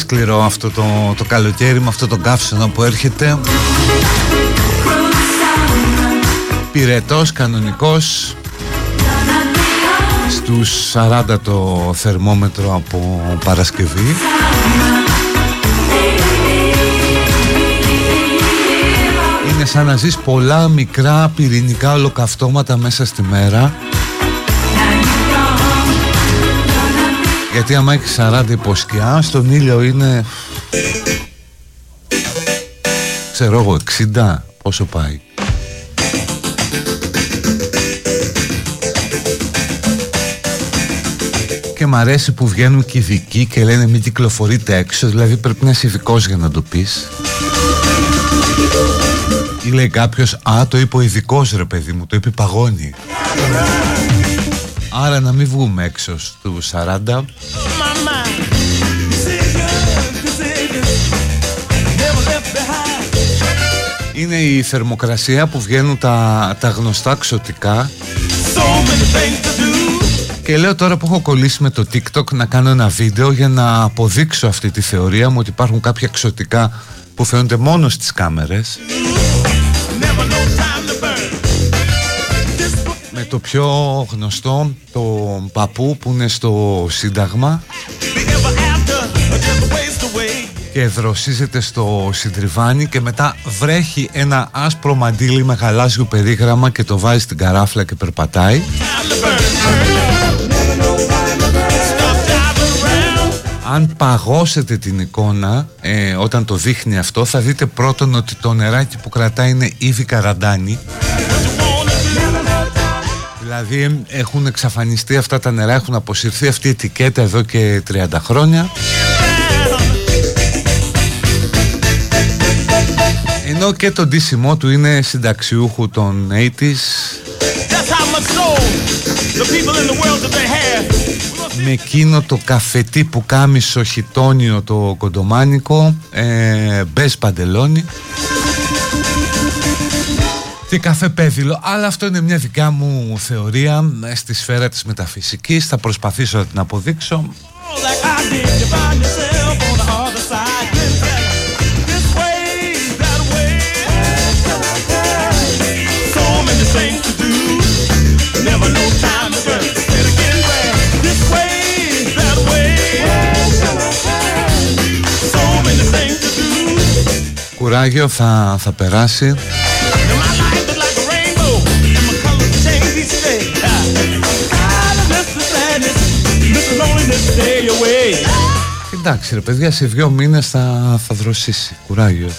Σκληρό αυτό το, το καλοκαίρι με αυτό το καύσωνο που έρχεται. Πυρετός, κανονικός Στους 40 το θερμόμετρο από Παρασκευή. Είναι σαν να ζεις πολλά μικρά πυρηνικά ολοκαυτώματα μέσα στη μέρα Γιατί άμα έχει 40 υποσκιά στον ήλιο είναι Ξέρω εγώ 60 Πόσο πάει. Και μ' αρέσει που βγαίνουν και ειδικοί και λένε μην κυκλοφορείτε έξω Δηλαδή πρέπει να είσαι ειδικός για να το πεις. Ή λέει κάποιος Α το είπε ο ειδικός ρε παιδί μου Το είπε παγώνει Άρα να μην βγούμε έξω του 40 Είναι η θερμοκρασία που βγαίνουν τα, τα γνωστά ξωτικά. Και λέω τώρα που έχω κολλήσει με το TikTok να κάνω ένα βίντεο για να αποδείξω αυτή τη θεωρία μου ότι υπάρχουν κάποια ξωτικά που φαίνονται μόνο στις κάμερες το πιο γνωστό το παππού που είναι στο Σύνταγμα. Και δροσίζεται στο συντριβάνι και μετά βρέχει ένα άσπρο μαντίλι με γαλάζιο περίγραμμα και το βάζει στην καράφλα και περπατάει. Αν παγώσετε την εικόνα ε, όταν το δείχνει αυτό θα δείτε πρώτον ότι το νεράκι που κρατάει είναι ήδη καραντάνι Δηλαδή έχουν εξαφανιστεί αυτά τα νερά, έχουν αποσυρθεί αυτή η ετικέτα εδώ και 30 χρόνια. Ενώ και το ντύσιμό του είναι συνταξιούχου των 80's με εκείνο το καφετί που κάμισο χιτόνιο το κοντομάνικο ε, μπες παντελόνι και καφέ πέδιλο. Αλλά αυτό είναι μια δικά μου θεωρία ε, στη σφαίρα της μεταφυσικής. Θα προσπαθήσω να την αποδείξω. Κουράγιο θα, θα περάσει Εντάξει ρε παιδιά σε δύο μήνες θα, θα δροσίσει Κουράγιο.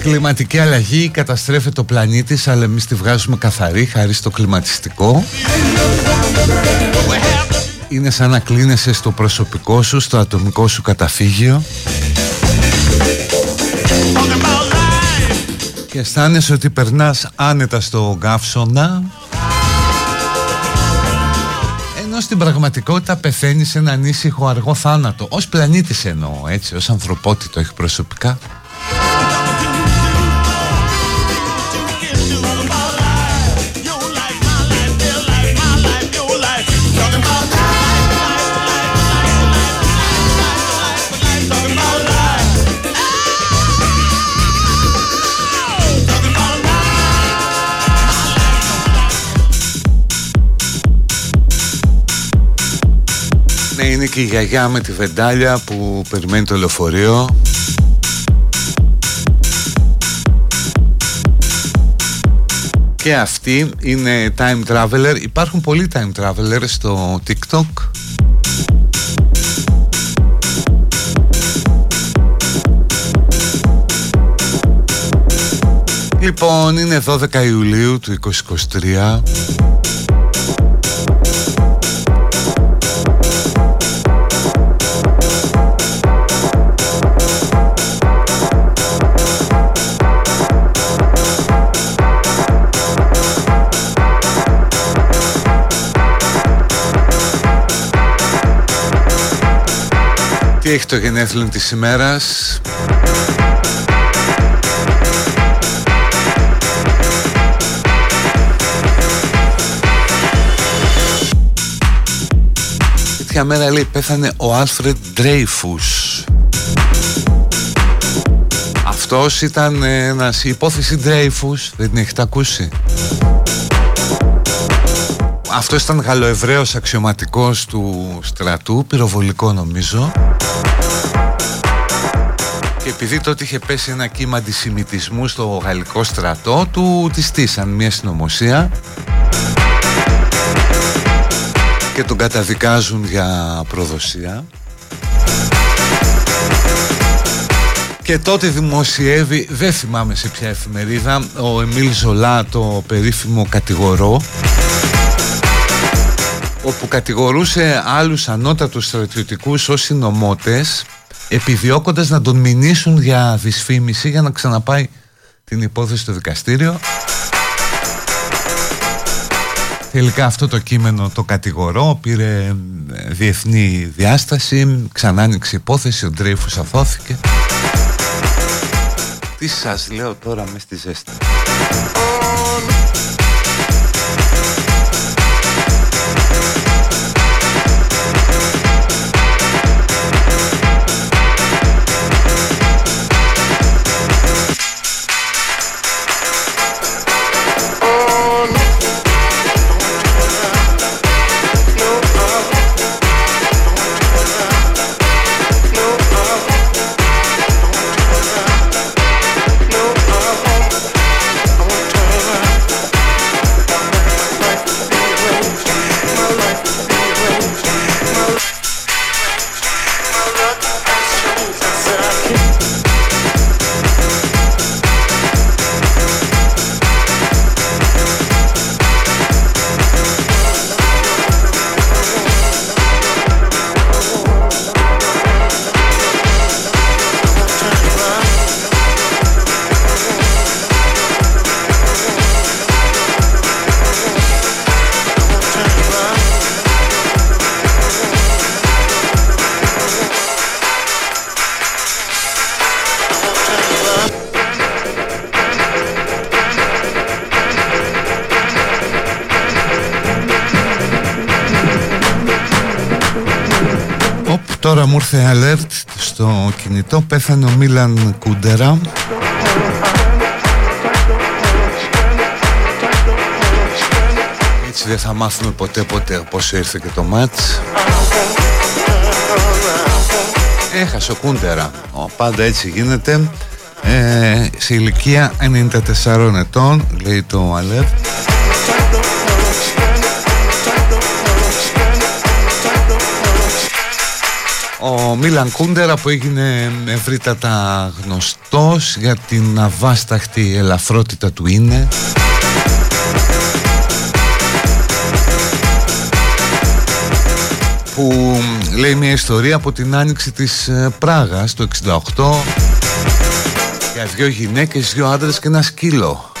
Κλιματική αλλαγή καταστρέφει το πλανήτη αλλά εμείς τη βγάζουμε καθαρή χάρη στο κλιματιστικό. Είναι σαν να κλείνεσαι στο προσωπικό σου, στο ατομικό σου καταφύγιο και αισθάνεσαι ότι περνάς άνετα στο γκάφσονα ενώ στην πραγματικότητα πεθαίνεις σε έναν ήσυχο αργό θάνατο. Ως πλανήτης εννοώ έτσι ως ανθρωπότητο έχει προσωπικά και η γιαγιά με τη βεντάλια που περιμένει το λεωφορείο. Και αυτή είναι time traveler. Υπάρχουν πολλοί time traveler στο TikTok. Λοιπόν, είναι 12 Ιουλίου του 2023 Τι έχει το γενέθλιο της ημέρας. Τέτοια μέρα λέει πέθανε ο Άλφρεντ Ντρέιφους. Αυτός ήταν ένας η υπόθεση Ντρέιφους. Δεν την έχετε ακούσει; Αυτό ήταν γαλλοεβραίος αξιωματικός του στρατού, πυροβολικό νομίζω. Και επειδή τότε είχε πέσει ένα κύμα αντισημιτισμού στο γαλλικό στρατό του τη στήσαν μια συνωμοσία. Και τον καταδικάζουν για προδοσία. Και τότε δημοσιεύει, δεν θυμάμαι σε ποια εφημερίδα, ο Εμίλ Ζολά το περίφημο κατηγορό όπου κατηγορούσε άλλους ανώτατους στρατιωτικούς ως συνομότες επιδιώκοντας να τον μηνύσουν για δυσφήμιση για να ξαναπάει την υπόθεση στο δικαστήριο Τελικά αυτό το κείμενο το κατηγορώ, πήρε ε, διεθνή διάσταση, ξανά άνοιξε υπόθεση, ο Ντρέιφους αθώθηκε. Τι σας λέω τώρα με στη ζέστη. Alert στο κινητό. Πέθανε ο Μίλαν Κούντερα Έτσι δεν θα μάθουμε ποτέ ποτέ πώς ήρθε και το μάτς. Έχασε ο Κούντερα ο, Πάντα έτσι γίνεται. Ε, Σε ηλικία 94 ετών Λέει το alert Ο Μίλαν Κούντερα που έγινε ευρύτατα γνωστός για την αβάσταχτη ελαφρότητα του είναι. Που λέει μια ιστορία από την άνοιξη της ε, Πράγας το 68 για δύο γυναίκες, δύο άντρες και ένα σκύλο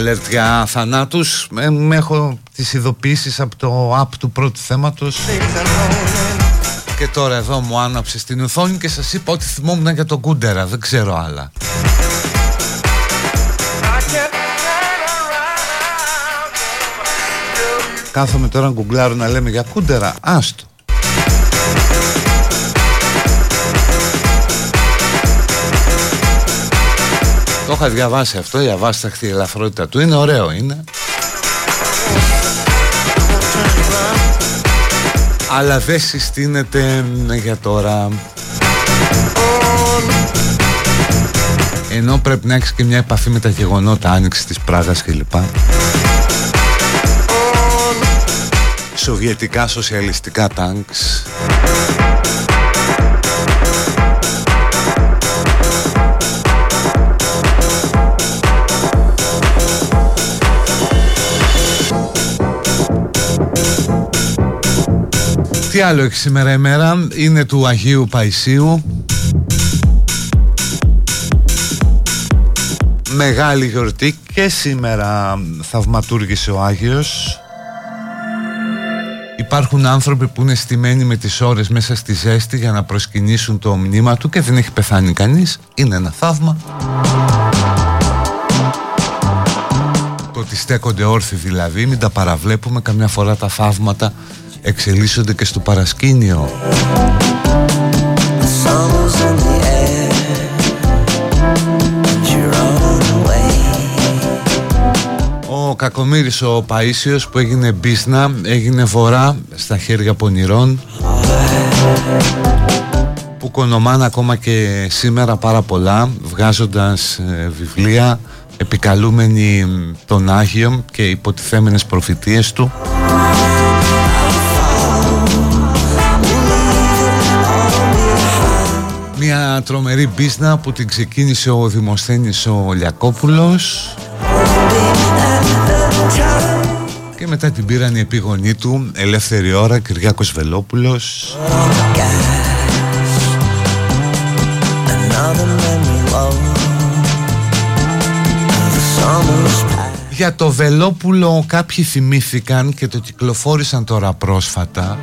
alert για θανάτους. Ε, Έχω τις ειδοποιήσεις από το app του πρώτου θέματος. Και τώρα εδώ μου άναψε στην οθόνη και σας είπα ότι θυμόμουν για τον Κούντερα. Δεν ξέρω άλλα. Κάθομαι τώρα να γκουγκλάρω να λέμε για Κούντερα. Άστο Το είχα διαβάσει αυτό, η αβάσταχτη ελαφρότητα του. Είναι ωραίο είναι. Αλλά δεν συστήνεται για τώρα. Ενώ πρέπει να έχεις και μια επαφή με τα γεγονότα άνοιξης της Πράγας κλπ. Σοβιετικά σοσιαλιστικά τάγκς Τι άλλο έχει σήμερα ημέρα Είναι του Αγίου Παϊσίου Μεγάλη γιορτή και σήμερα θαυματούργησε ο Άγιος Υπάρχουν άνθρωποι που είναι στημένοι με τις ώρες μέσα στη ζέστη για να προσκυνήσουν το μνήμα του και δεν έχει πεθάνει κανείς. Είναι ένα θαύμα. Το ότι στέκονται όρθιοι δηλαδή, μην τα παραβλέπουμε, καμιά φορά τα θαύματα εξελίσσονται και στο παρασκήνιο. Ο Κακομύρης ο Παΐσιος που έγινε μπίσνα έγινε βορρά στα χέρια πονηρών που κονομάνε ακόμα και σήμερα πάρα πολλά βγάζοντας ε, βιβλία επικαλούμενοι τον Άγιο και υποτιθέμενες προφητείες του Μια τρομερή μπίσνα που την ξεκίνησε ο Δημοσθένης ο Λιακόπουλος. Και μετά την πήραν οι επίγονοί του Ελεύθερη ώρα Κυριάκος Βελόπουλος. Για το Βελόπουλο κάποιοι θυμήθηκαν και το κυκλοφόρησαν τώρα πρόσφατα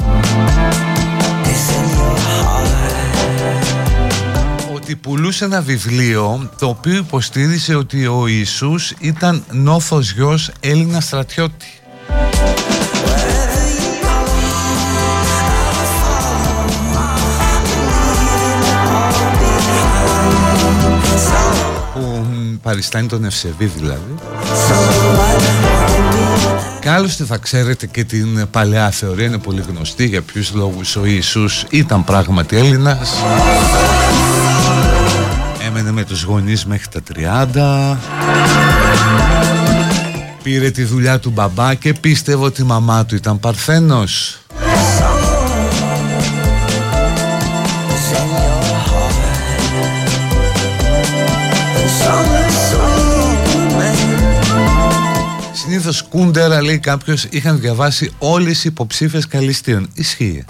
ότι πουλούσε ένα βιβλίο το οποίο υποστήριζε ότι ο Ιησούς ήταν νόθος γιος Έλληνα στρατιώτη. Που παριστάνει τον Ευσεβή δηλαδή. Και άλλωστε θα ξέρετε και την παλαιά θεωρία είναι πολύ γνωστή για ποιους λόγους ο Ιησούς ήταν πράγματι Έλληνας έμενε με τους γονείς μέχρι τα 30 Πήρε τη δουλειά του μπαμπά και πίστευε ότι η μαμά του ήταν παρθένος Συνήθως κούντερα λέει κάποιος είχαν διαβάσει όλες οι υποψήφιες καλυστίων. Ισχύει.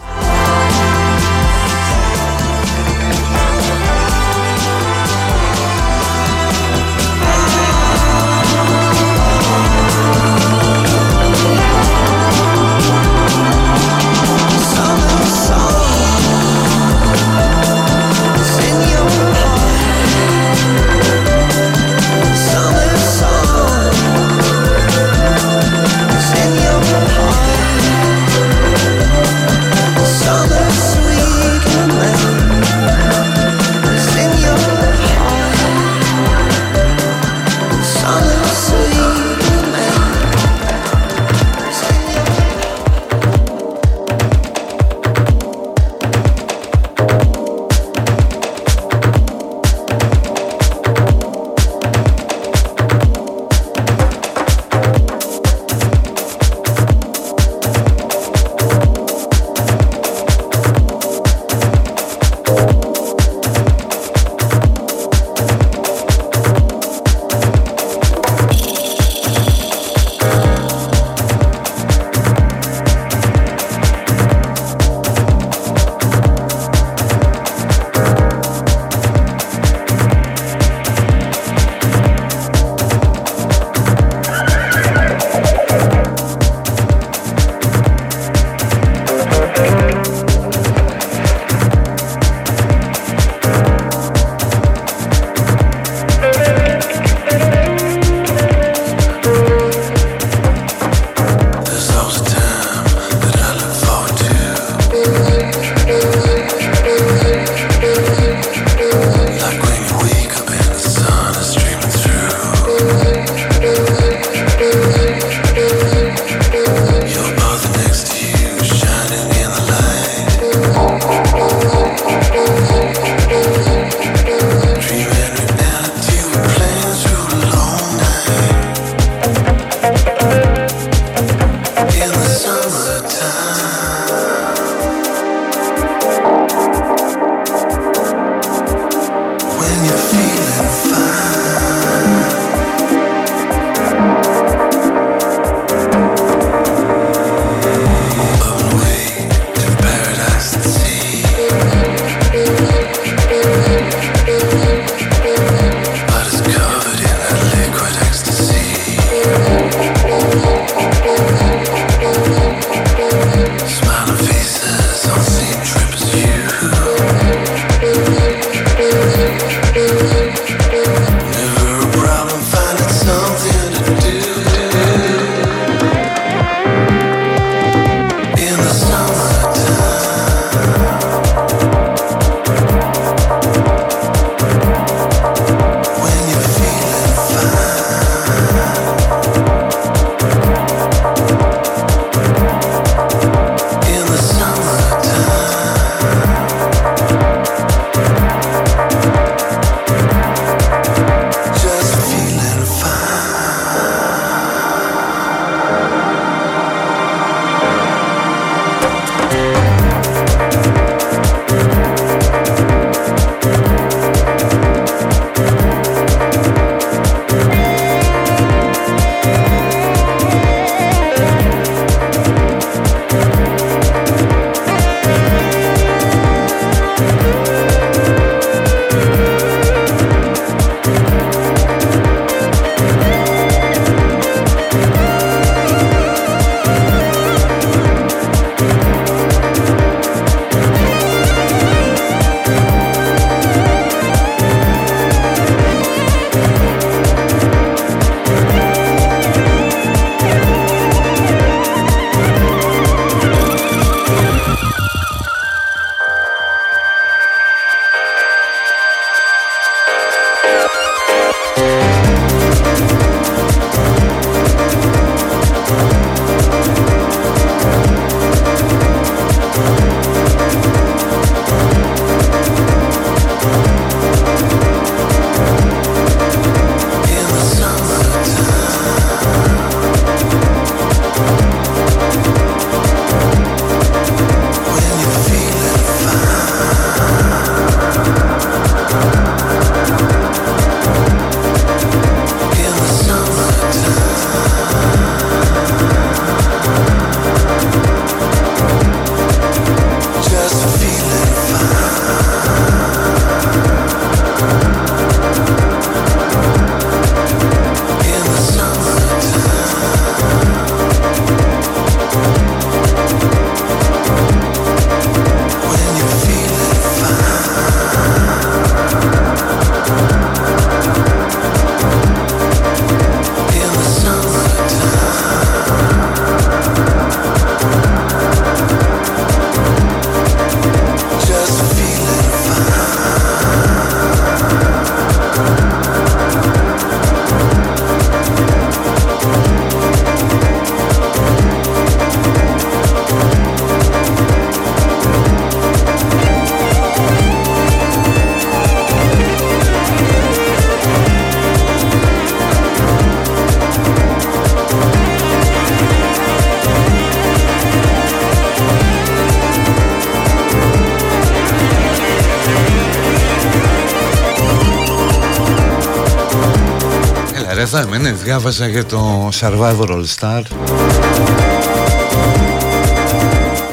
Εδώ είμαι, ναι, διάβαζα για το Survivor All Star.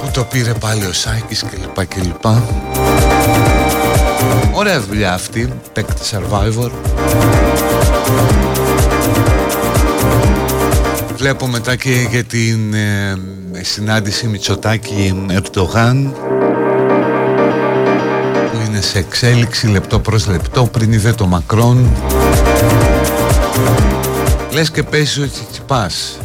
Που το πήρε πάλι ο Σάκης κλπ κλπ Ωραία δουλειά αυτή, παίκτη Survivor. Βλέπω μετά και για την ε, συνάντηση Μητσοτάκη Ερτογάν που είναι σε εξέλιξη λεπτό προς λεπτό πριν είδε το Μακρόν Λες και παίζει ο Τσιτσιπάς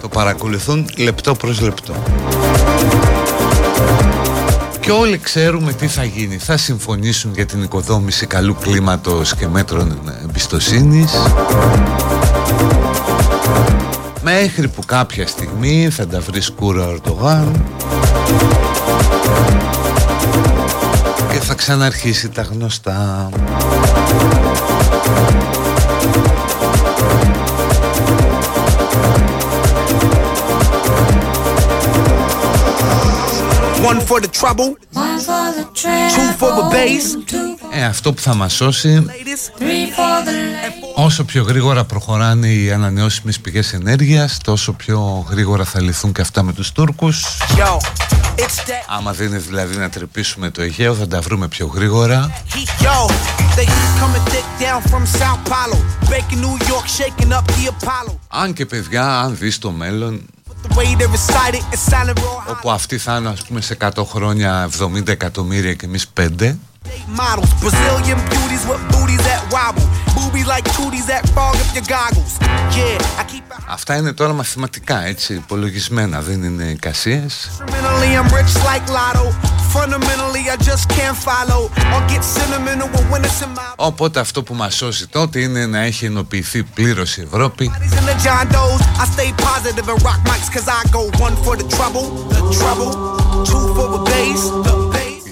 Το παρακολουθούν λεπτό προς λεπτό και όλοι ξέρουμε τι θα γίνει. Θα συμφωνήσουν για την οικοδόμηση καλού κλίματος και μέτρων εμπιστοσύνης. Μέχρι που κάποια στιγμή θα τα βρει σκούρα ο Ορτογάν και θα ξαναρχίσει τα γνωστά. One for the trouble, two for the bass. Ε, αυτό που θα μας σώσει Όσο πιο γρήγορα προχωράνε οι ανανεώσιμες πηγές ενέργειας Τόσο πιο γρήγορα θα λυθούν και αυτά με τους Τούρκους Άμα δεν είναι δηλαδή να τρεπήσουμε το Αιγαίο θα τα βρούμε πιο γρήγορα. Αν και παιδιά, αν δεις το μέλλον Όπου αυτοί θα είναι ας πούμε σε 100 χρόνια 70 εκατομμύρια και εμείς 5 Models, Brazilian beauties with booties that wobble. Boobies like tooties that fog up your goggles. Yeah, I keep Αυτά είναι τώρα μαθηματικά, έτσι, υπολογισμένα, δεν είναι εικασίες. I'm rich like Lotto. Οπότε αυτό που μας σώσει τότε είναι να έχει ενοποιηθεί πλήρως η Ευρώπη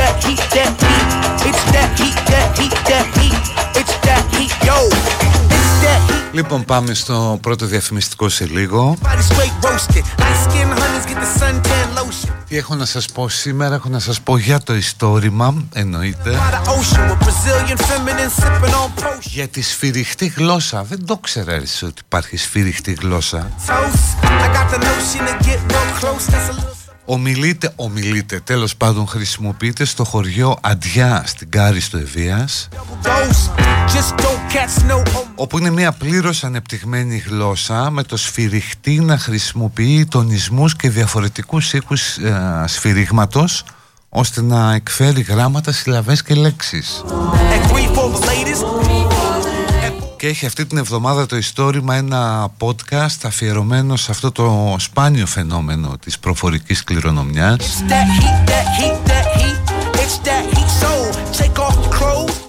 that heat, that heat, that heat. It's that heat, that heat, that heat. It's that heat, yo. Λοιπόν πάμε στο πρώτο διαφημιστικό σε λίγο. Τι έχω να σας πω σήμερα Έχω να σας πω για το ιστόρημα Εννοείται. Για τη σφυριχτή γλώσσα. Δεν το ξέρα ότι υπάρχει σφυριχτή γλώσσα Ομιλείτε, ομιλείτε, τέλος πάντων χρησιμοποιείτε στο χωριό Αντιά στην Κάρη στο Ευβίας όπου είναι μια πλήρως ανεπτυγμένη γλώσσα με το σφυριχτή να χρησιμοποιεί τονισμούς και διαφορετικούς οίκους ε, σφυρίγματος ώστε να εκφέρει γράμματα, συλλαβές και λέξεις και έχει αυτή την εβδομάδα το ιστόρημα ένα podcast αφιερωμένο σε αυτό το σπάνιο φαινόμενο της προφορικής κληρονομιάς.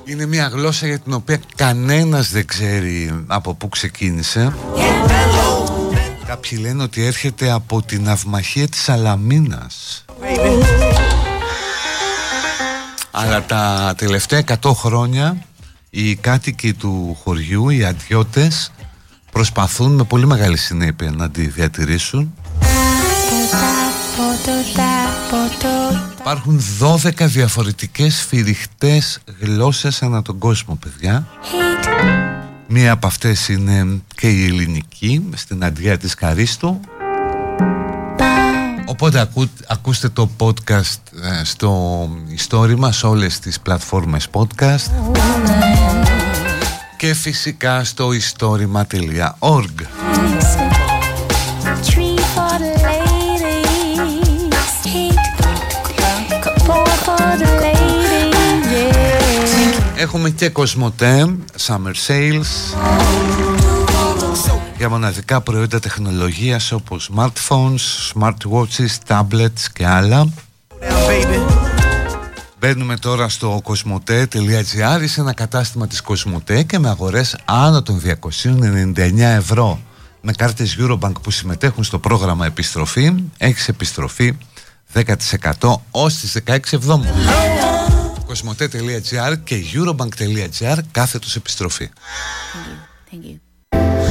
Είναι μια γλώσσα για την οποία κανένας δεν ξέρει από πού ξεκίνησε. Κάποιοι λένε ότι έρχεται από την αυμαχία της Αλαμίνας. Αλλά τα τελευταία 100 χρόνια οι κάτοικοι του χωριού, οι αντιώτες προσπαθούν με πολύ μεγάλη συνέπεια να τη διατηρήσουν. Υπάρχουν 12 διαφορετικές σφυριχτές γλώσσες ανά τον κόσμο παιδιά. Μία από αυτές είναι και η ελληνική στην αντρία της Καρίστου Οπότε ακούστε το podcast ε, στο ιστόρημα σε όλες τις πλατφόρμες podcast και φυσικά στο ιστόρημα.org Έχουμε και Κοσμοτέ, Summer Sales για μοναδικά προϊόντα τεχνολογίας όπως smartphones, smartwatches, tablets και άλλα. Μπαίνουμε τώρα στο cosmote.gr σε ένα κατάστημα της Cosmote και με αγορές άνω των 299 ευρώ. Με κάρτες Eurobank που συμμετέχουν στο πρόγραμμα επιστροφή έχεις επιστροφή 10% ως τις 16 εβδόμου. Cosmote.gr και eurobank.gr κάθετος επιστροφή. Thank you.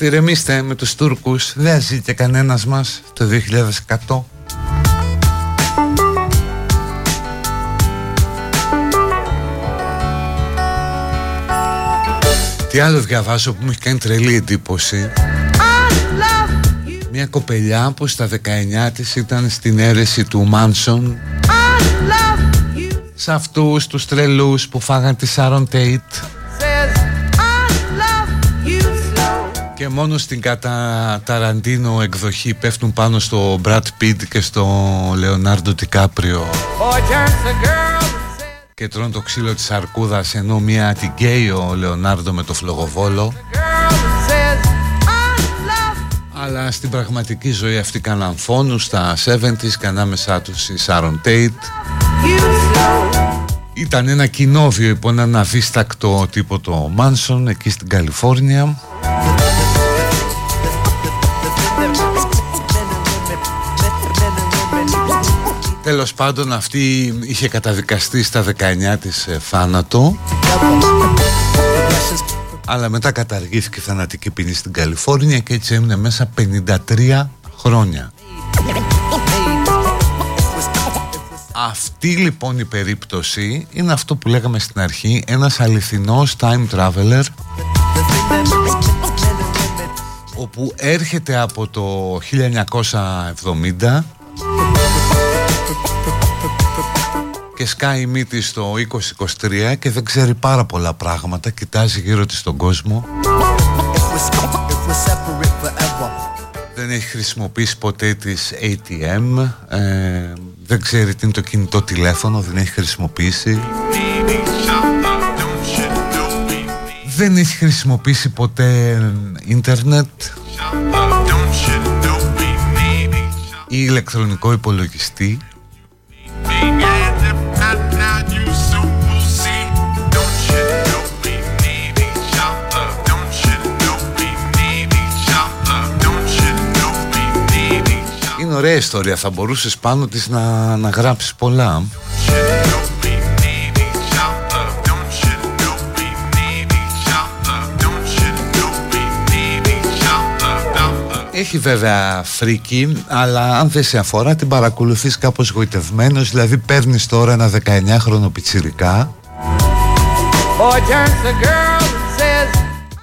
Ηρεμήστε με τους Τούρκους. Δεν ζει και κανένας μας το 2100 Τι άλλο διαβάζω που μου έχει κάνει τρελή εντύπωση; Μια κοπελιά που στα 19 της ήταν στην αίρεση του Μάνσον. Σε αυτούς τους τρελούς που φάγαν τη Σάρον Τέιτ και μόνο στην κατά Ταραντίνο εκδοχή πέφτουν πάνω στο Μπρατ Πίτ και στο Λεωνάρντο Τικάπριο και τρώνε το ξύλο της αρκούδας ενώ μία την καίει ο Λεωνάρντο με το φλογοβόλο. Αλλά στην πραγματική ζωή αυτή κάναν φόνους στα 70's και ανάμεσά τους η Σάρον Τέιτ. Ήταν ένα κοινόβιο υπό ένα αδίστακτο τύπο το Μάνσον εκεί στην Καλιφόρνια Τέλος πάντων αυτή είχε καταδικαστεί στα 19 της ε, θάνατο αλλά μετά καταργήθηκε θανατική ποινή στην Καλιφόρνια και έτσι έμεινε μέσα 53 χρόνια. Αυτή λοιπόν η περίπτωση είναι αυτό που λέγαμε στην αρχή ένας αληθινός time traveler όπου έρχεται από το 1970 και σκάει η μύτη στο 2023 και δεν ξέρει πάρα πολλά πράγματα κοιτάζει γύρω της τον κόσμο. Δεν έχει χρησιμοποιήσει ποτέ της ATM ε, δεν ξέρει τι είναι το κινητό τηλέφωνο δεν έχει χρησιμοποιήσει. Δεν έχει χρησιμοποιήσει ποτέ ίντερνετ. Ή ηλεκτρονικό υπολογιστή ωραία ιστορία, θα μπορούσες πάνω της να, να γράψεις πολλά. Έχει βέβαια φρίκι, αλλά αν δεν σε αφορά την παρακολουθείς κάπως γοητευμένος, δηλαδή παίρνεις τώρα ένα 19χρονο πιτσιρικά.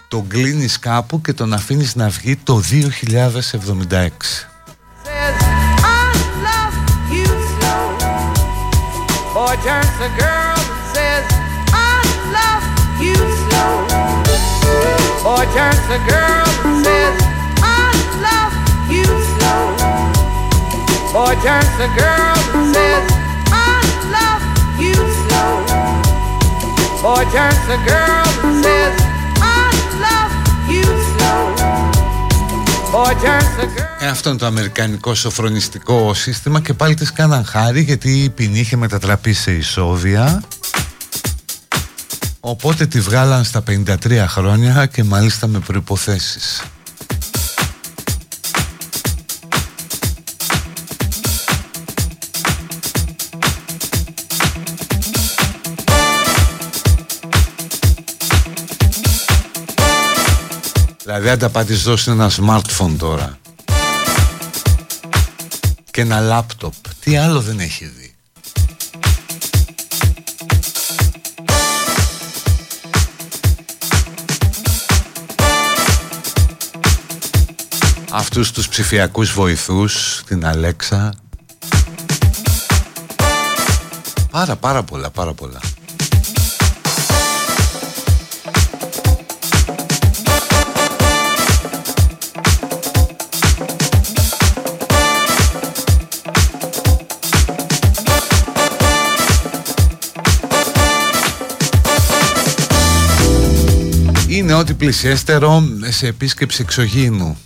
Τον κλείνεις κάπου και τον αφήνεις να βγει το 2076 returns a girl that says, I love you so. Or turns to girl and says, I love you so. Boy turns to girl and says, I love you so. Boy turns to girl and says, I love you so. Boy turns to girl. Ε, αυτό είναι το αμερικανικό σοφρονιστικό σύστημα και πάλι της κάναν χάρη γιατί η ποινή είχε μετατραπεί σε ισόβια οπότε τη βγάλαν στα 53 χρόνια και μάλιστα με προϋποθέσεις. Δηλαδή αν τα πατήσεις δώσει ένα smartphone τώρα και ένα λάπτοπ, τι άλλο δεν έχει δει. Αυτούς τους ψηφιακούς βοηθούς, την Αλέξα. Πάρα πάρα πολλά, πάρα πολλά. Είναι ό,τι πλησιέστερο σε επίσκεψη εξωγήινου.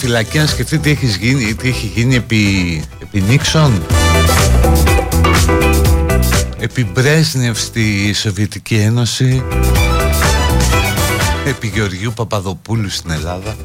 Φυλακή να σκεφτεί τι έχεις γίνει, τι έχει γίνει επί, επί Νίξον επί Μπρέσνευ στη Σοβιετική Ένωση; Επί Γεωργίου Παπαδοπούλου στην Ελλάδα;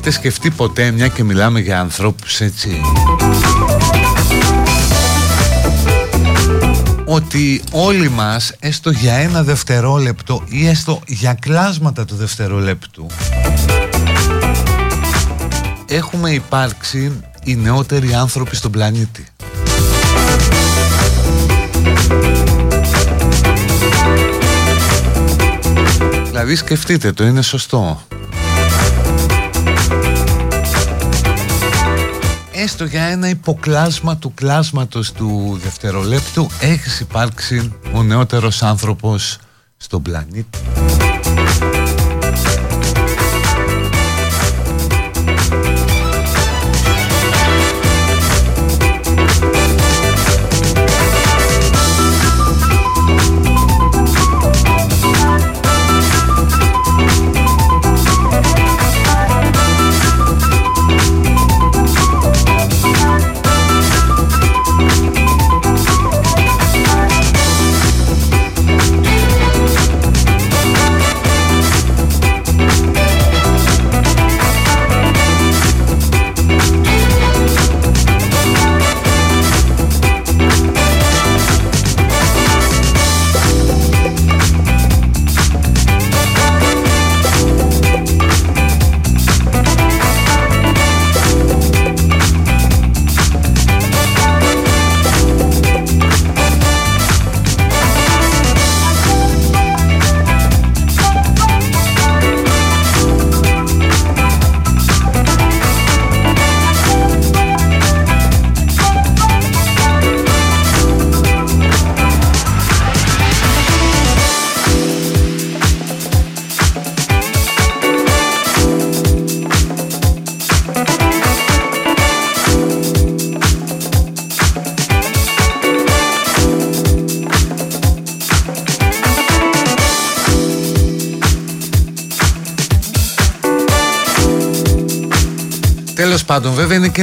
Έχετε σκεφτεί ποτέ μια και μιλάμε για ανθρώπους έτσι ότι όλοι μας έστω για ένα δευτερόλεπτο ή έστω για κλάσματα του δευτερόλεπτου έχουμε υπάρξει οι νεότεροι άνθρωποι στον πλανήτη. Δηλαδή σκεφτείτε το, είναι σωστό. Έστω για ένα υποκλάσμα του κλάσματος του δευτερολέπτου έχεις υπάρξει ο νεότερος άνθρωπος στον πλανήτη.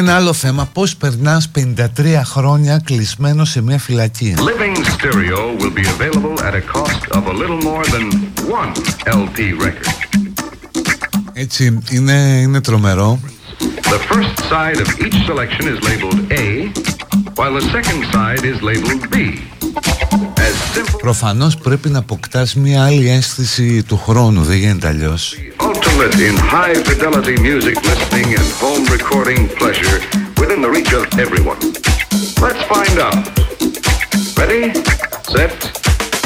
Ένα άλλο θέμα. Πώς περνάς 53 χρόνια κλεισμένος σε μια φυλακή. Living stereo will be available at a cost of a little more than one LP record. Έτσι, είναι, είναι τρομερό. The first side of each selection is labeled A, while the second side is labeled B. Προφανώς πρέπει να αποκτάς μια άλλη αίσθηση του χρόνου, δεν γίνεται αλλιώς. In high fidelity music listening and home recording pleasure within the reach of everyone. Let's find out. Ready, set,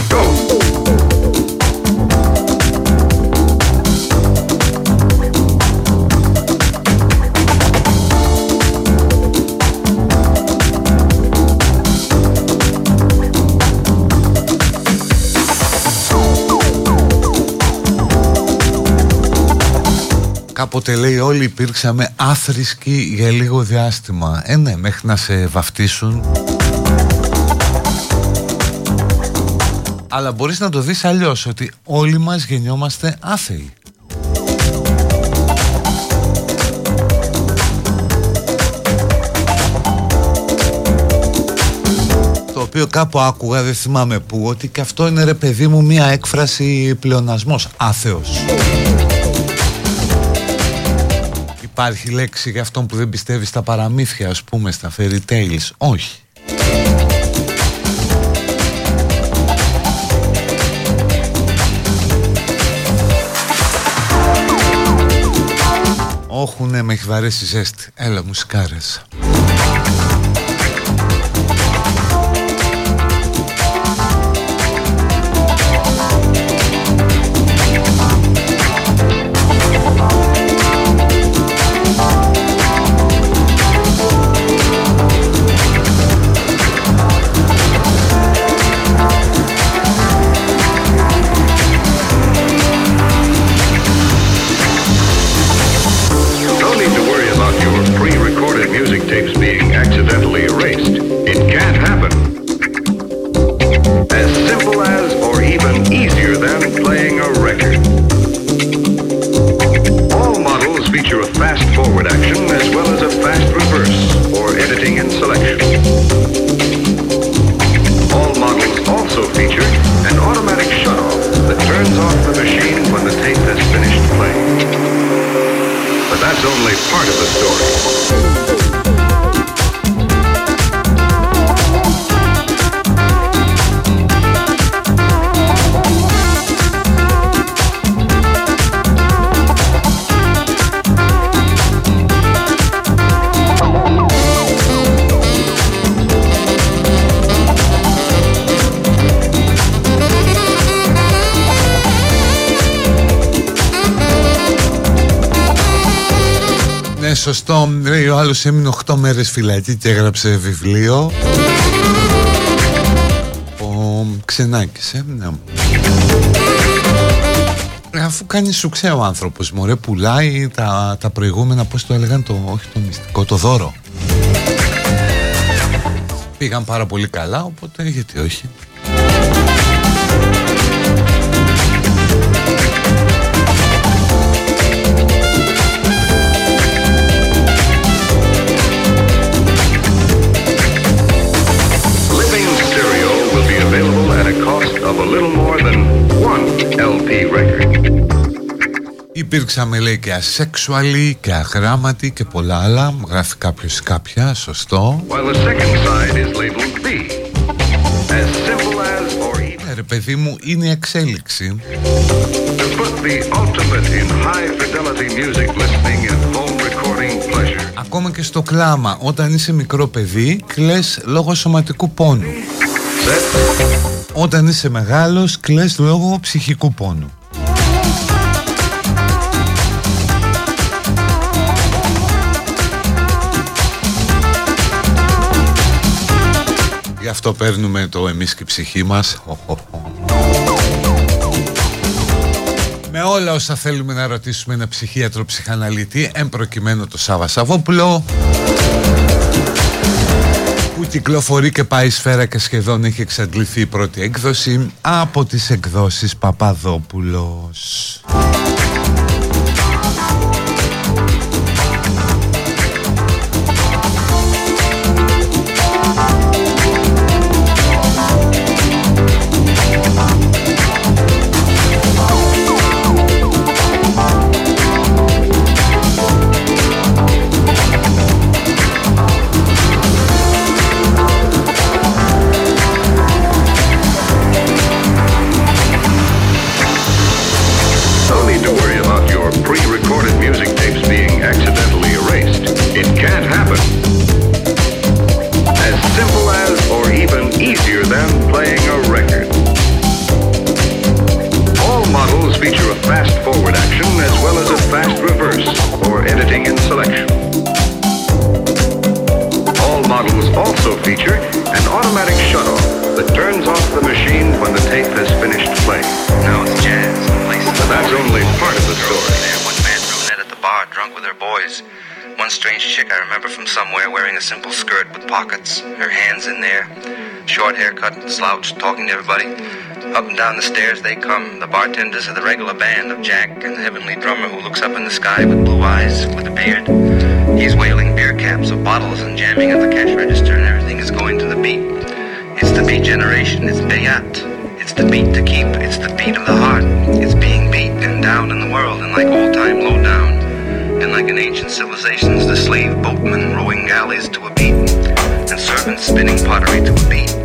go. Κάποτε λέει όλοι υπήρξαμε άθρησκοι για λίγο διάστημα Ε ναι, μέχρι να σε βαφτίσουν. Αλλά μπορείς να το δεις αλλιώς Ότι όλοι μας γεννιόμαστε άθεοι. Το οποίο κάπου άκουγα, δεν θυμάμαι πού Ότι και αυτό είναι ρε παιδί μου μια έκφραση πλεονασμός Άθεος Υπάρχει λέξη για αυτόν που δεν πιστεύει στα παραμύθια, ας πούμε, στα fairy tales. Όχι. όχουνε με έχει βαρέσει ζέστη Έλα μουσικάρες accidentally erased. It can't happen. As simple as, or even easier than, playing a record. All models feature a fast forward action as well as a fast reverse, or editing and selection. All models also feature an automatic shutoff that turns off the machine when the tape has finished playing. But that's only part of the story. Σωστό. Λέει ο άλλος έμεινε 8 μέρες φυλακή και έγραψε βιβλίο. Ο Ξενάκης, ε, ναι. Αφού κάνει σου ξέρω ο άνθρωπος, μωρέ, πουλάει τα, τα προηγούμενα, πώς το έλεγαν, το, όχι το μυστικό, το δώρο. Πήγαν πάρα πολύ καλά, οπότε γιατί όχι. Υπήρξαμε λέει και ασέξουαλοι και αγράμματοι και πολλά άλλα. Γράφει κάποιος κάποια, σωστό. Ναι ρε παιδί μου, είναι η εξέλιξη. Ακόμα και στο κλάμα, όταν είσαι μικρό παιδί, κλαις λόγω σωματικού πόνου Όταν είσαι μεγάλος, κλαις λόγω ψυχικού πόνου. Γι' αυτό παίρνουμε το εμείς και η ψυχή μας. Με όλα όσα θέλουμε να ρωτήσουμε ένα ψυχίατρο ψυχαναλυτή Εμπροκειμένο το Σάβα Σαββόπουλο. που κυκλοφορεί και πάει σφαίρα και σχεδόν έχει εξαντληθεί η πρώτη έκδοση από τις εκδόσεις Παπαδόπουλος. Slouched, talking to everybody. Up and down the stairs they come. The bartenders are the regular band of Jack and the heavenly drummer who looks up in the sky with blue eyes, with a beard. He's wailing beer caps of bottles and jamming at the cash register, and everything is going to the beat. It's the beat generation. It's Bayat. It's the beat to keep. It's the beat of the heart. It's being beat and down in the world, and like old time low down. And like in ancient civilizations, the slave boatmen rowing galleys to a beat, and servants spinning pottery to a beat.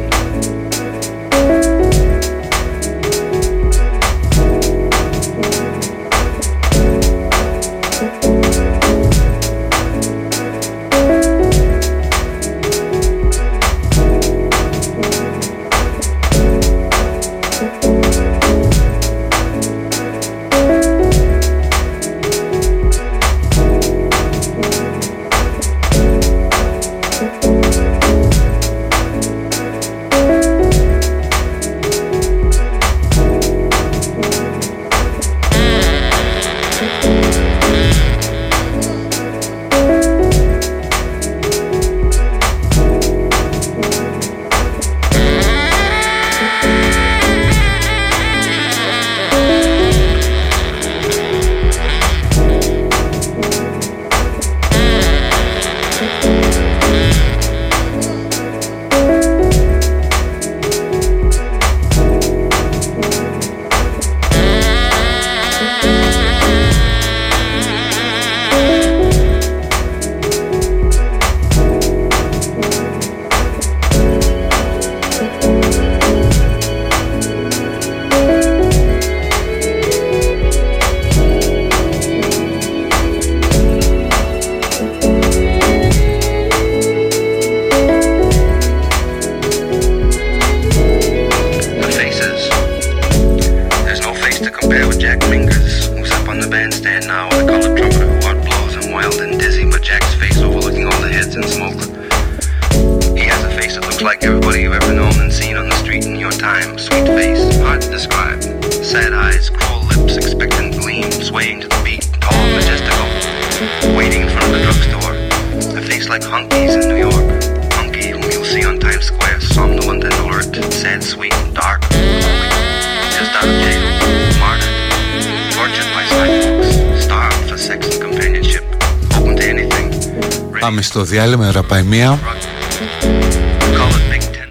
Διάλειμμα ραπαϊμία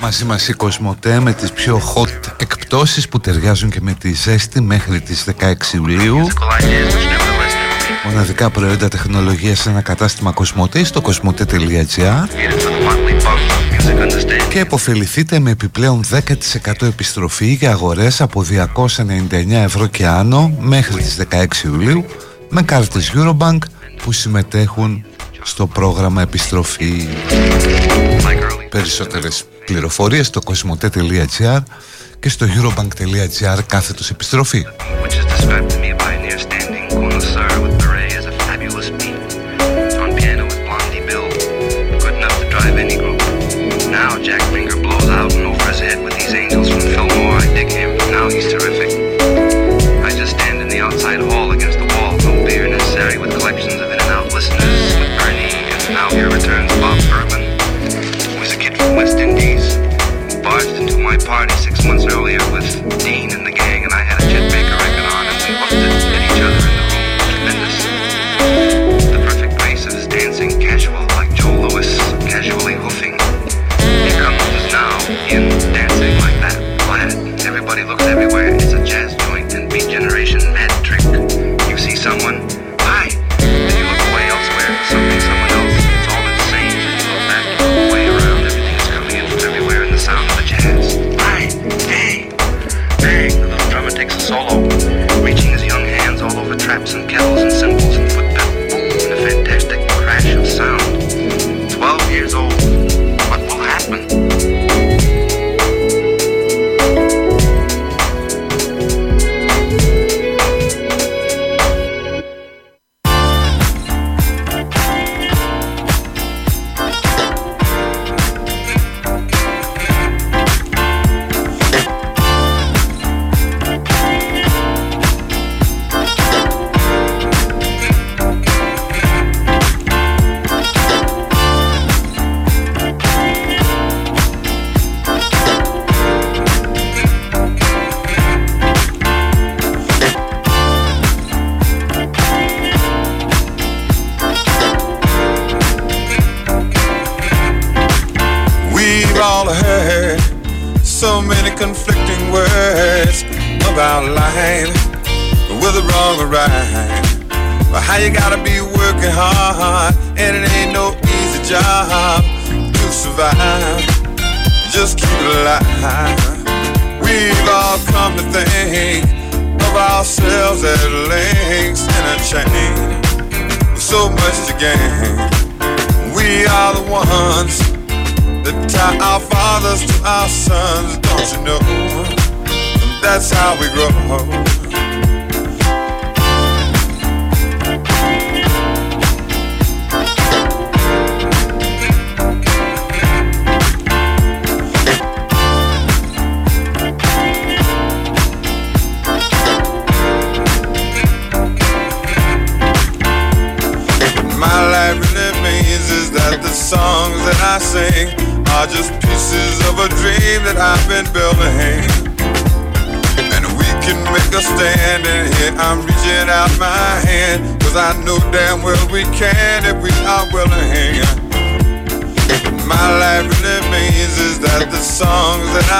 Μαζί μας η Κοσμοτέ με τις πιο hot εκπτώσεις που ταιριάζουν και με τη ζέστη μέχρι τις 16 Ιουλίου. Μοναδικά προϊόντα τεχνολογίας σε ένα κατάστημα Κοσμοτέ στο κοσμοτέ.gr και υποφεληθείτε με επιπλέον 10% επιστροφή για αγορές από 299 ευρώ και άνω μέχρι τις 16 Ιουλίου με κάρτες Eurobank που συμμετέχουν στο πρόγραμμα επιστροφή. Περισσότερες πληροφορίες στο cosmote.gr και στο eurobank.gr κάθετος επιστροφή.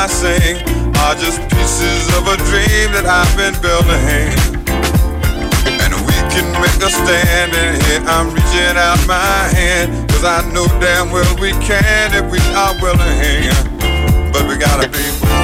Sing are just pieces of a dream that I've been building. And we can make a stand, in here I'm reaching out my hand. Cause I know damn well we can if we are willing. But we gotta be willing.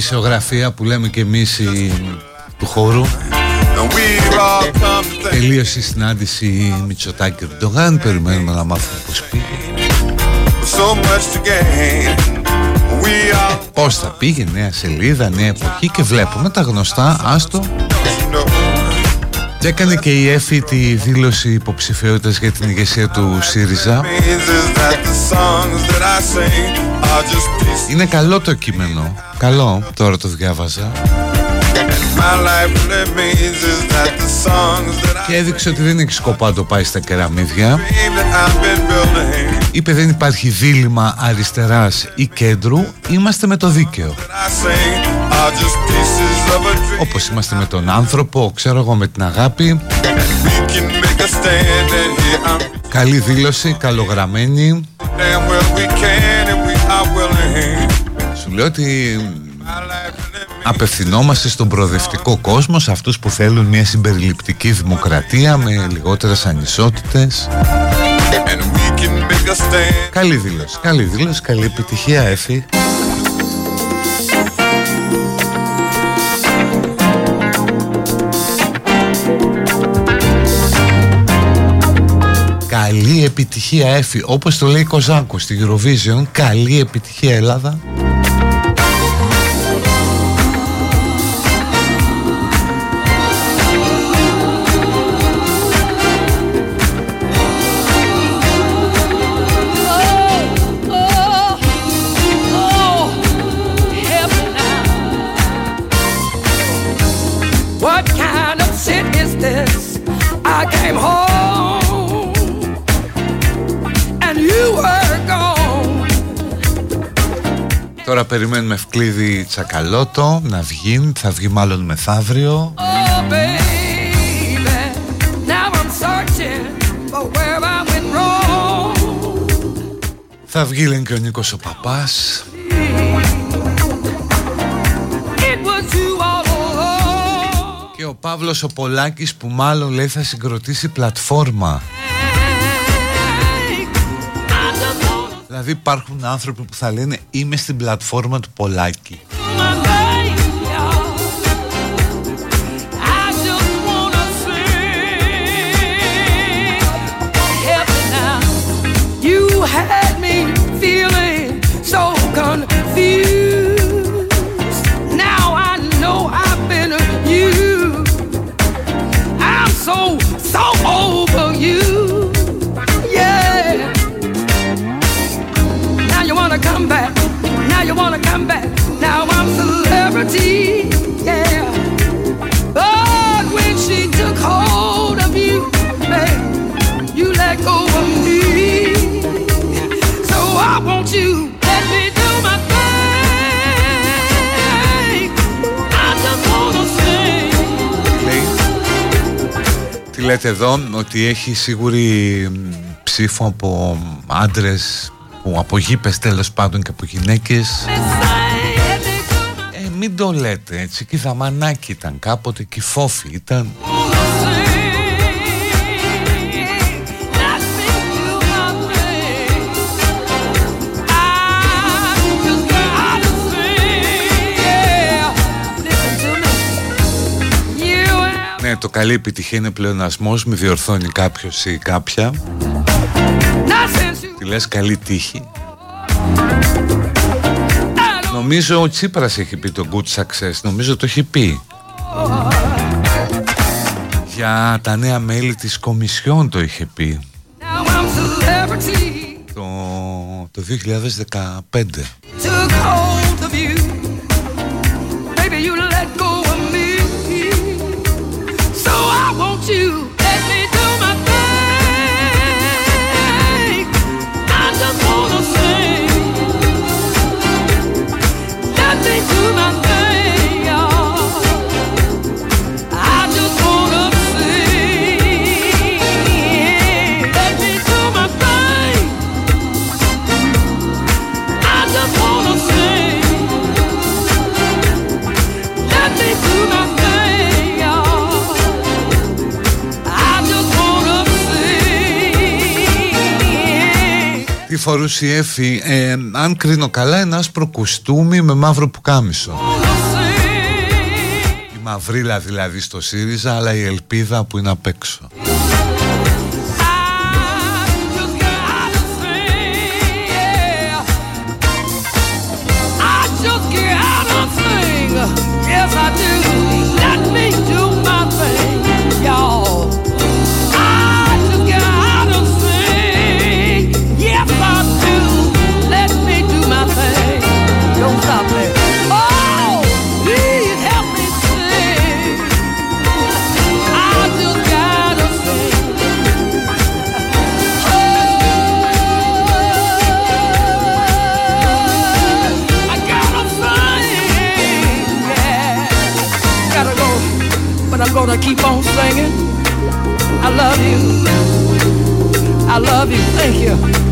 Τρέχει και η δισογραφία που λέμε και εμείς η... του χώρου. And we've all come to think Τελείωσε η συνάντηση Μητσοτάκη Ερντογάν. Περιμένουμε να μάθουμε πώς πήγε. so much to gain. We all Πώς θα πήγε, νέα σελίδα, νέα εποχή και βλέπουμε τα γνωστά, άστο. know. Και έκανε και η ΕΦΗ τη δήλωση υποψηφιότητας για την ηγεσία του ΣΥΡΙΖΑ. Means is that the songs that I sing are just pieces. Είναι καλό το κείμενο. Καλό, τώρα το διάβαζα. My life really means is that the songs that I Και έδειξε ότι δεν έχει σκοπό να το πάει στα κεραμίδια. dream that I've been building. Είπε δεν υπάρχει δίλημα αριστεράς ή κέντρου. Είμαστε με το δίκαιο. That I sing are just pieces of a dream. Όπως είμαστε με τον άνθρωπο, ξέρω εγώ με την αγάπη. We can make a stand and here I'm Καλή δήλωση, καλογραμμένη. Damn well we can and we are willing. Σου λέω ότι My life really means απευθυνόμαστε στον προοδευτικό κόσμο, σε αυτούς που θέλουν μια συμπεριληπτική δημοκρατία με λιγότερες ανισότητες. and we can make a stand. Καλή δήλωση, καλή δήλωση, καλή επιτυχία Εφη. Καλή επιτυχία Εφη, όπως το λέει Κοζάκο στη Eurovision, καλή επιτυχία Ελλάδα. Περιμένουμε Ευκλήδη Τσακαλώτο να βγει, θα βγει μάλλον μεθαύριο. Oh, baby. Now I'm searching for where I went wrong. Θα βγει λένε και ο Νίκος ο Παπάς. It was you all along. Και ο Παύλος ο Πολάκης που μάλλον λέει θα συγκροτήσει πλατφόρμα. Δηλαδή υπάρχουν άνθρωποι που θα λένε είμαι στην πλατφόρμα του Πολάκη. Λέτε εδώ ότι έχει σίγουρη ψήφο από άντρες που από γήπες τέλος πάντων και από γυναίκες. Ε, μην το λέτε έτσι και η Δαμανάκη ήταν κάποτε και η Φόφη ήταν το καλή επιτυχία είναι πλεονασμός, μη διορθώνει κάποιος ή κάποια. Τι λες καλή τύχη. Νομίζω ο Τσίπρας έχει πει το good success, νομίζω το έχει πει. Για τα νέα μέλη της Κομισιόν το είχε πει. Το, το 2015. Τι φορούσε η Εφη, ε, αν κρίνω καλά, ένα άσπρο κουστούμι με μαύρο πουκάμισο. Η μαυρίλα δηλαδή στο ΣΥΡΙΖΑ, αλλά η ελπίδα που είναι απ' έξω. I'm gonna keep on singing. I love you. I love you. Thank you.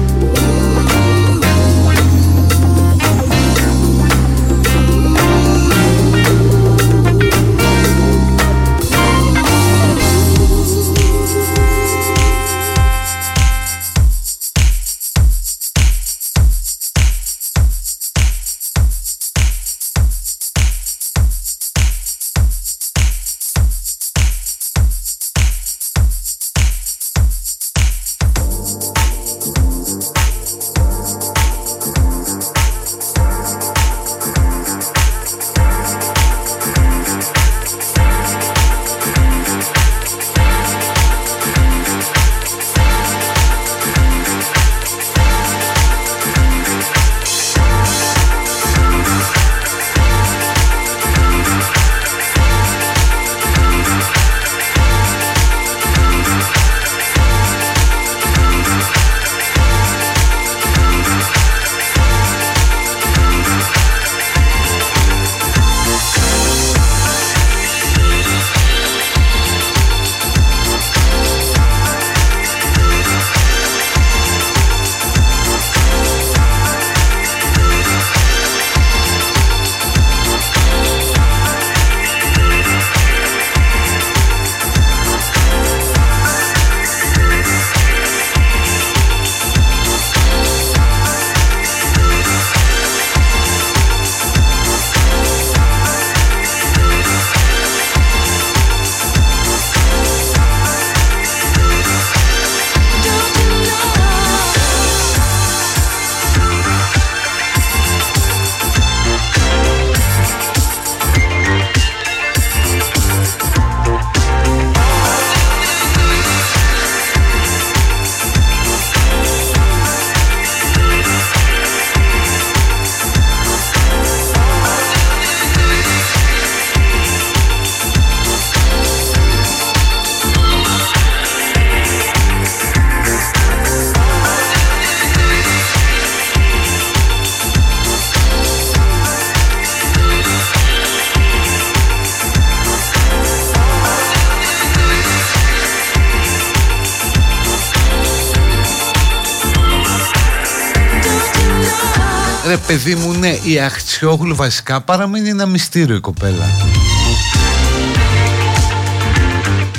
Παιδί μου, ναι, η Αχτσιόγλου βασικά παραμένει ένα μυστήριο η κοπέλα.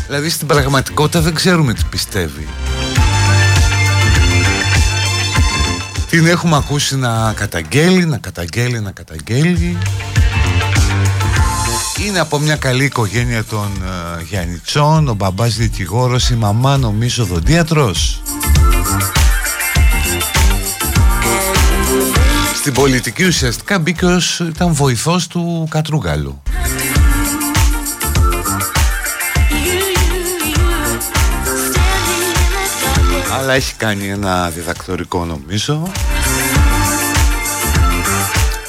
Δηλαδή στην πραγματικότητα δεν ξέρουμε τι πιστεύει. Την έχουμε ακούσει να καταγγέλει, να καταγγέλει, να καταγγέλει. Είναι από μια καλή οικογένεια των uh, Γιαννιτσών, ο μπαμπάς δικηγόρος, η μαμά νομίζω δοντίατρος. Στην πολιτική ουσιαστικά μπήκε ως ήταν βοηθός του Κατρούγκαλου. Αλλά έχει κάνει ένα διδακτορικό νομίζω.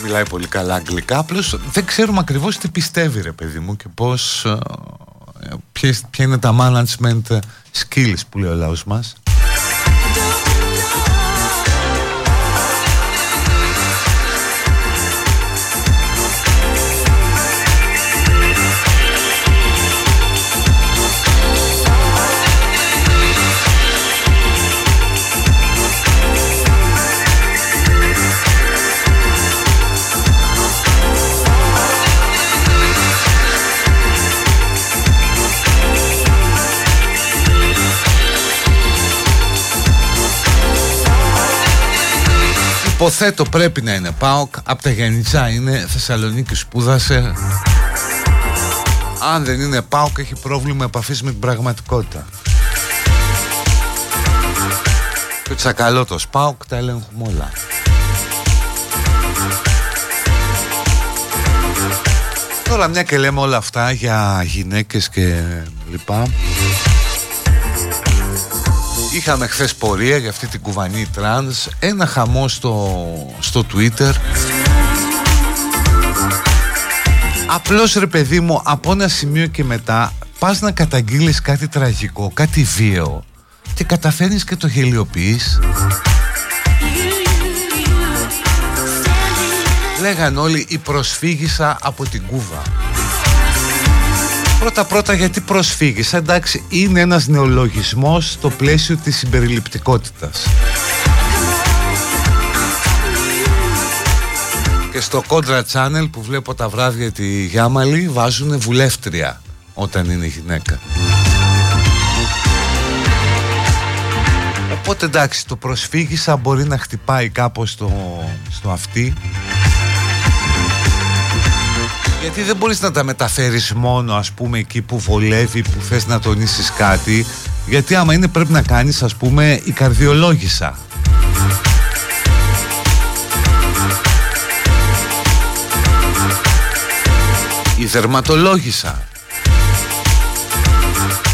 Μιλάει πολύ καλά αγγλικά. Απλώς δεν ξέρουμε ακριβώς τι πιστεύει ρε παιδί μου Και πώς ε, Ποια είναι τα management skills που λέει ο λαός μας Υποθέτω πρέπει να είναι. ΠΑΟΚ Από τα Γεννητσά είναι Θεσσαλονίκη σπούδασε. Αν δεν είναι ΠΑΟΚ έχει πρόβλημα επαφής με την πραγματικότητα. Και τσακαλώτος ΠΑΟΚ τα ελέγχουμε όλα. Τώρα μια και λέμε όλα αυτά για γυναίκες και λοιπά Είχαμε χθες πορεία για αυτή την κουβανή τρανς. Ένα χαμό στο, στο Twitter. Απλώς ρε παιδί μου από ένα σημείο και μετά Πας να καταγγείλεις κάτι τραγικό, κάτι βίαιο Και καταφέρνεις και το γελιοποιείς. Λέγαν όλοι η προσφύγησα από την Κούβα Πρώτα πρώτα γιατί προσφύγεις; Εντάξει είναι ένας νεολογισμός στο πλαίσιο της συμπεριληπτικότητας. Και στο Contra Channel που βλέπω τα βράδια τη Γιάμαλη βάζουν βουλεύτρια όταν είναι γυναίκα. Οπότε εντάξει το προσφύγησα μπορεί να χτυπάει κάπως στο, στο αυτή γιατί δεν μπορείς να τα μεταφέρεις μόνο ας πούμε εκεί που βολεύει, που θες να τονίσεις κάτι. Γιατί άμα είναι πρέπει να κάνεις ας πούμε η καρδιολόγησα Η δερματολόγησα.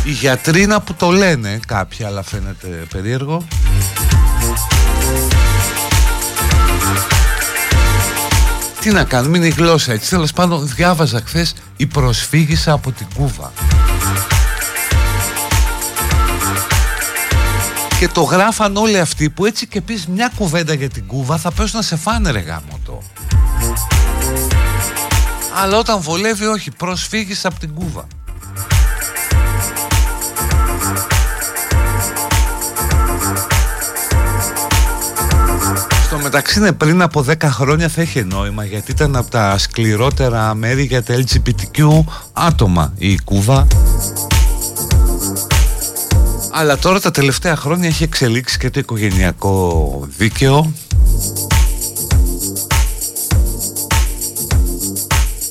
Η γιατρίνα που το λένε κάποιοι αλλά φαίνεται περίεργο τι να κάνουμε, είναι η γλώσσα έτσι. Τέλος πάντων, διάβαζα χθες η προσφύγησα από την Κούβα. Και το γράφαν όλοι αυτοί που έτσι και πεις μια κουβέντα για την Κούβα θα πέσουν να σε φάνε ρε γάμο το. Αλλά όταν βολεύει όχι, προσφύγεις από την Κούβα. Μεταξύ ναι, πριν από 10 χρόνια θα είχε νόημα γιατί ήταν από τα σκληρότερα μέρη για τα LGBTQ άτομα η Κούβα. Αλλά τώρα τα τελευταία χρόνια έχει εξελίξει και το οικογενειακό δίκαιο.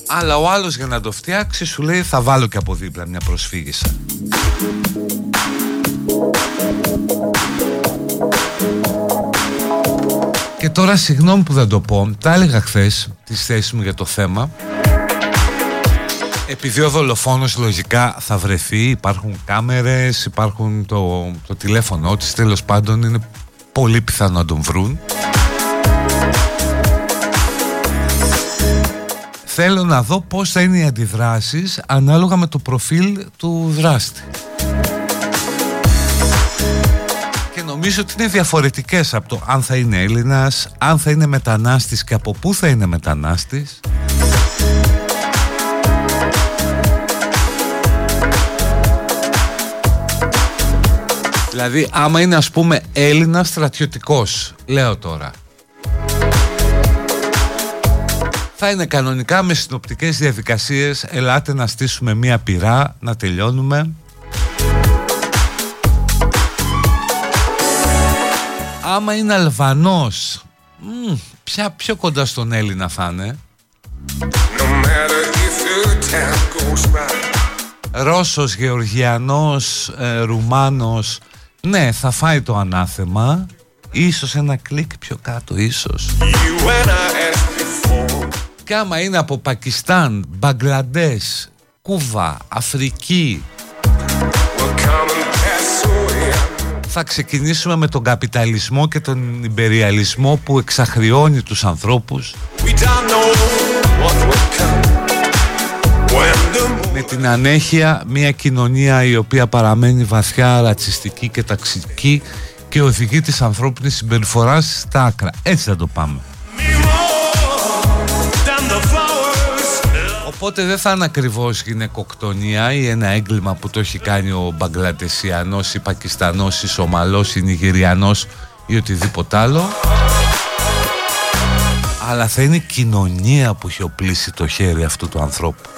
Αλλά ο άλλος για να το φτιάξει σου λέει θα βάλω και από δίπλα μια προσφύγησα τώρα συγγνώμη που δεν το πω, τα έλεγα χθες τις θέσεις μου για το θέμα. Επειδή ο δολοφόνος λογικά θα βρεθεί, υπάρχουν κάμερες, υπάρχουν το, το τηλέφωνο της, τέλος πάντων είναι πολύ πιθανό να τον βρουν. Θέλω να δω πώς θα είναι οι αντιδράσεις ανάλογα με το προφίλ του δράστη. Νομίζω ότι είναι διαφορετικές από το αν θα είναι Έλληνας, αν θα είναι μετανάστης και από πού θα είναι μετανάστης. Δηλαδή άμα είναι ας πούμε Έλληνας στρατιωτικός, λέω τώρα. θα είναι κανονικά με συνοπτικές διαδικασίες ελάτε να στήσουμε μία πυρά να τελειώνουμε άμα είναι Αλβανός ποια πιο κοντά στον Έλληνα θα είναι. Ρώσος, Γεωργιανός, ε, Ρουμάνος Ναι θα φάει το ανάθεμα. Ίσως ένα κλικ πιο κάτω ίσως. Και άμα είναι από Πακιστάν, Μπαγκλαντές, Κούβα, Αφρική θα ξεκινήσουμε με τον καπιταλισμό και τον υπεριαλισμό που εξαχριώνει τους ανθρώπους με την ανέχεια μια κοινωνία η οποία παραμένει βαθιά ρατσιστική και ταξική και οδηγεί τις ανθρώπινες συμπεριφοράς στα άκρα. Έτσι θα το πάμε. Οπότε δεν θα είναι ακριβώς γυναικοκτονία ή ένα έγκλημα που το έχει κάνει ο Μπαγκλατεσιανός ή Πακιστανός ή Σομαλός ή Νιγηριανός ή οτιδήποτε άλλο. Αλλά θα είναι κοινωνία που έχει οπλίσει το χέρι αυτού του ανθρώπου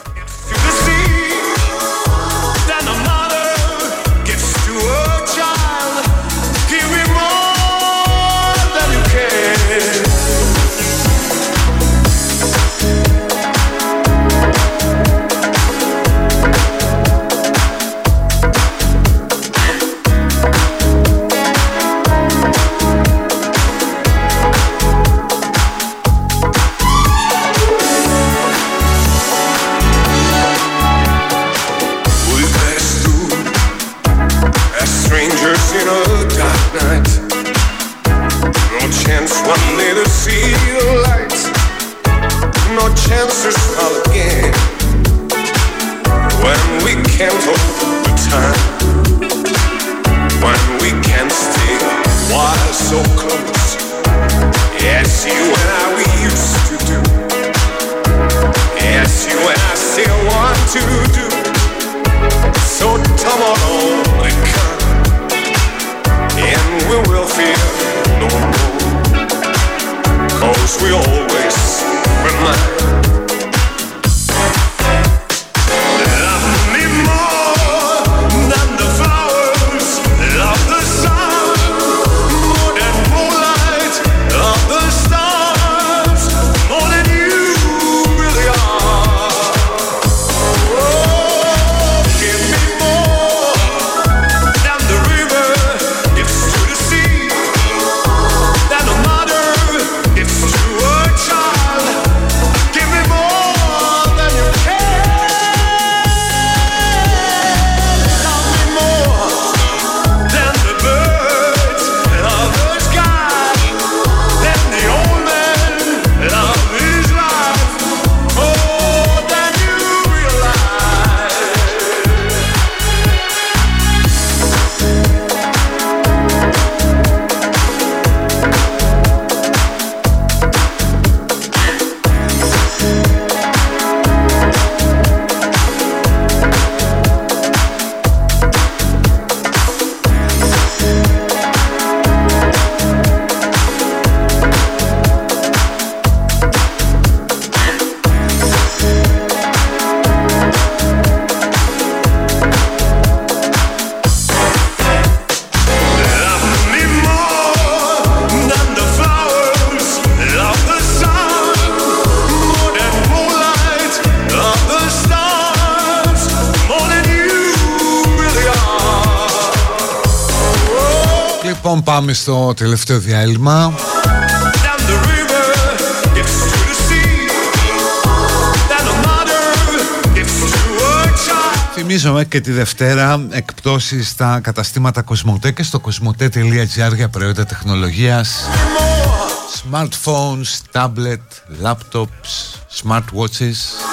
So tomorrow and we will fear no we all πάμε στο τελευταίο διάλειμμα. Θυμίζομαι και τη Δευτέρα εκπτώσεις στα καταστήματα Κοσμοτέ και στο κοσμοτέ.gr για προϊόντα τεχνολογίας. Smartphones, tablet, laptops, smartwatches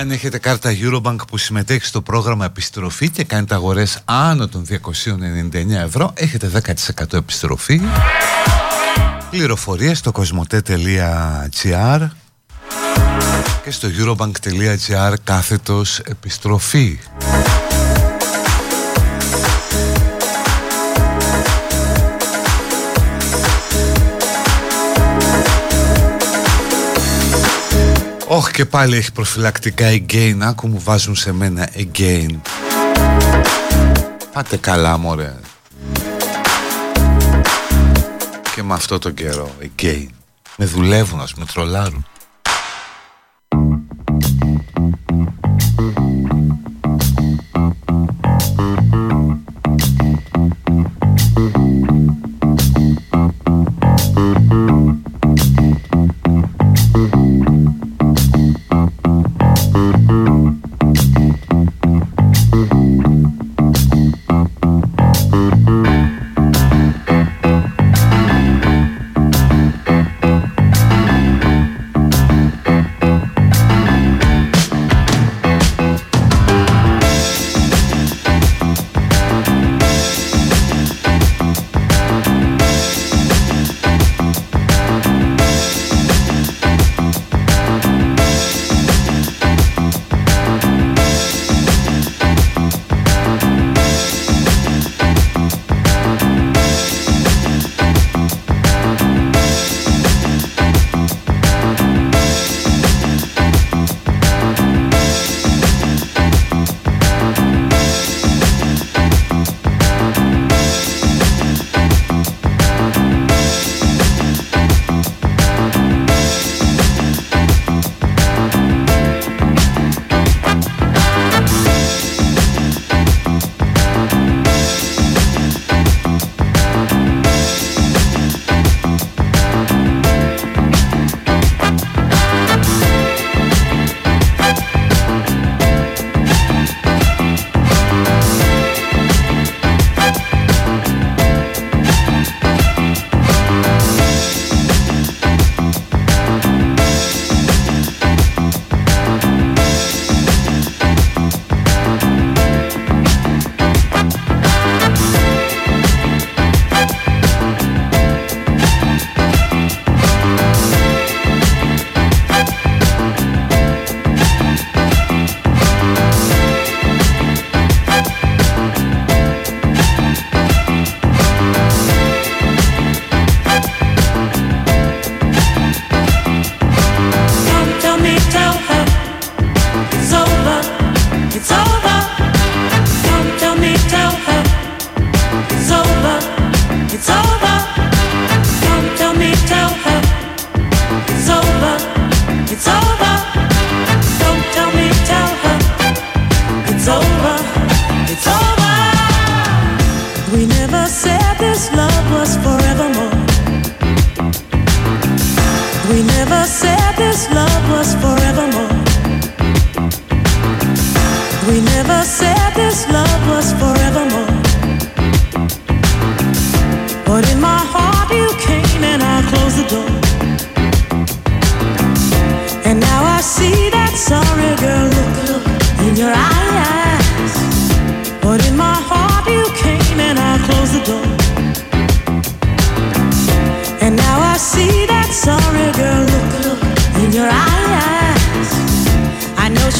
αν έχετε κάρτα Eurobank που συμμετέχει στο πρόγραμμα επιστροφή και κάνετε αγορές άνω των 299 ευρώ, έχετε 10% επιστροφή. Πληροφορίες στο κοσμοτέ.gr και στο eurobank.gr κάθετος επιστροφή. Και πάλι έχει προφυλακτικά again Άκου μου βάζουν σε μένα again Πάτε καλά μωρέ. Και με αυτό το καιρό again Με δουλεύουν ας με τρολάρουν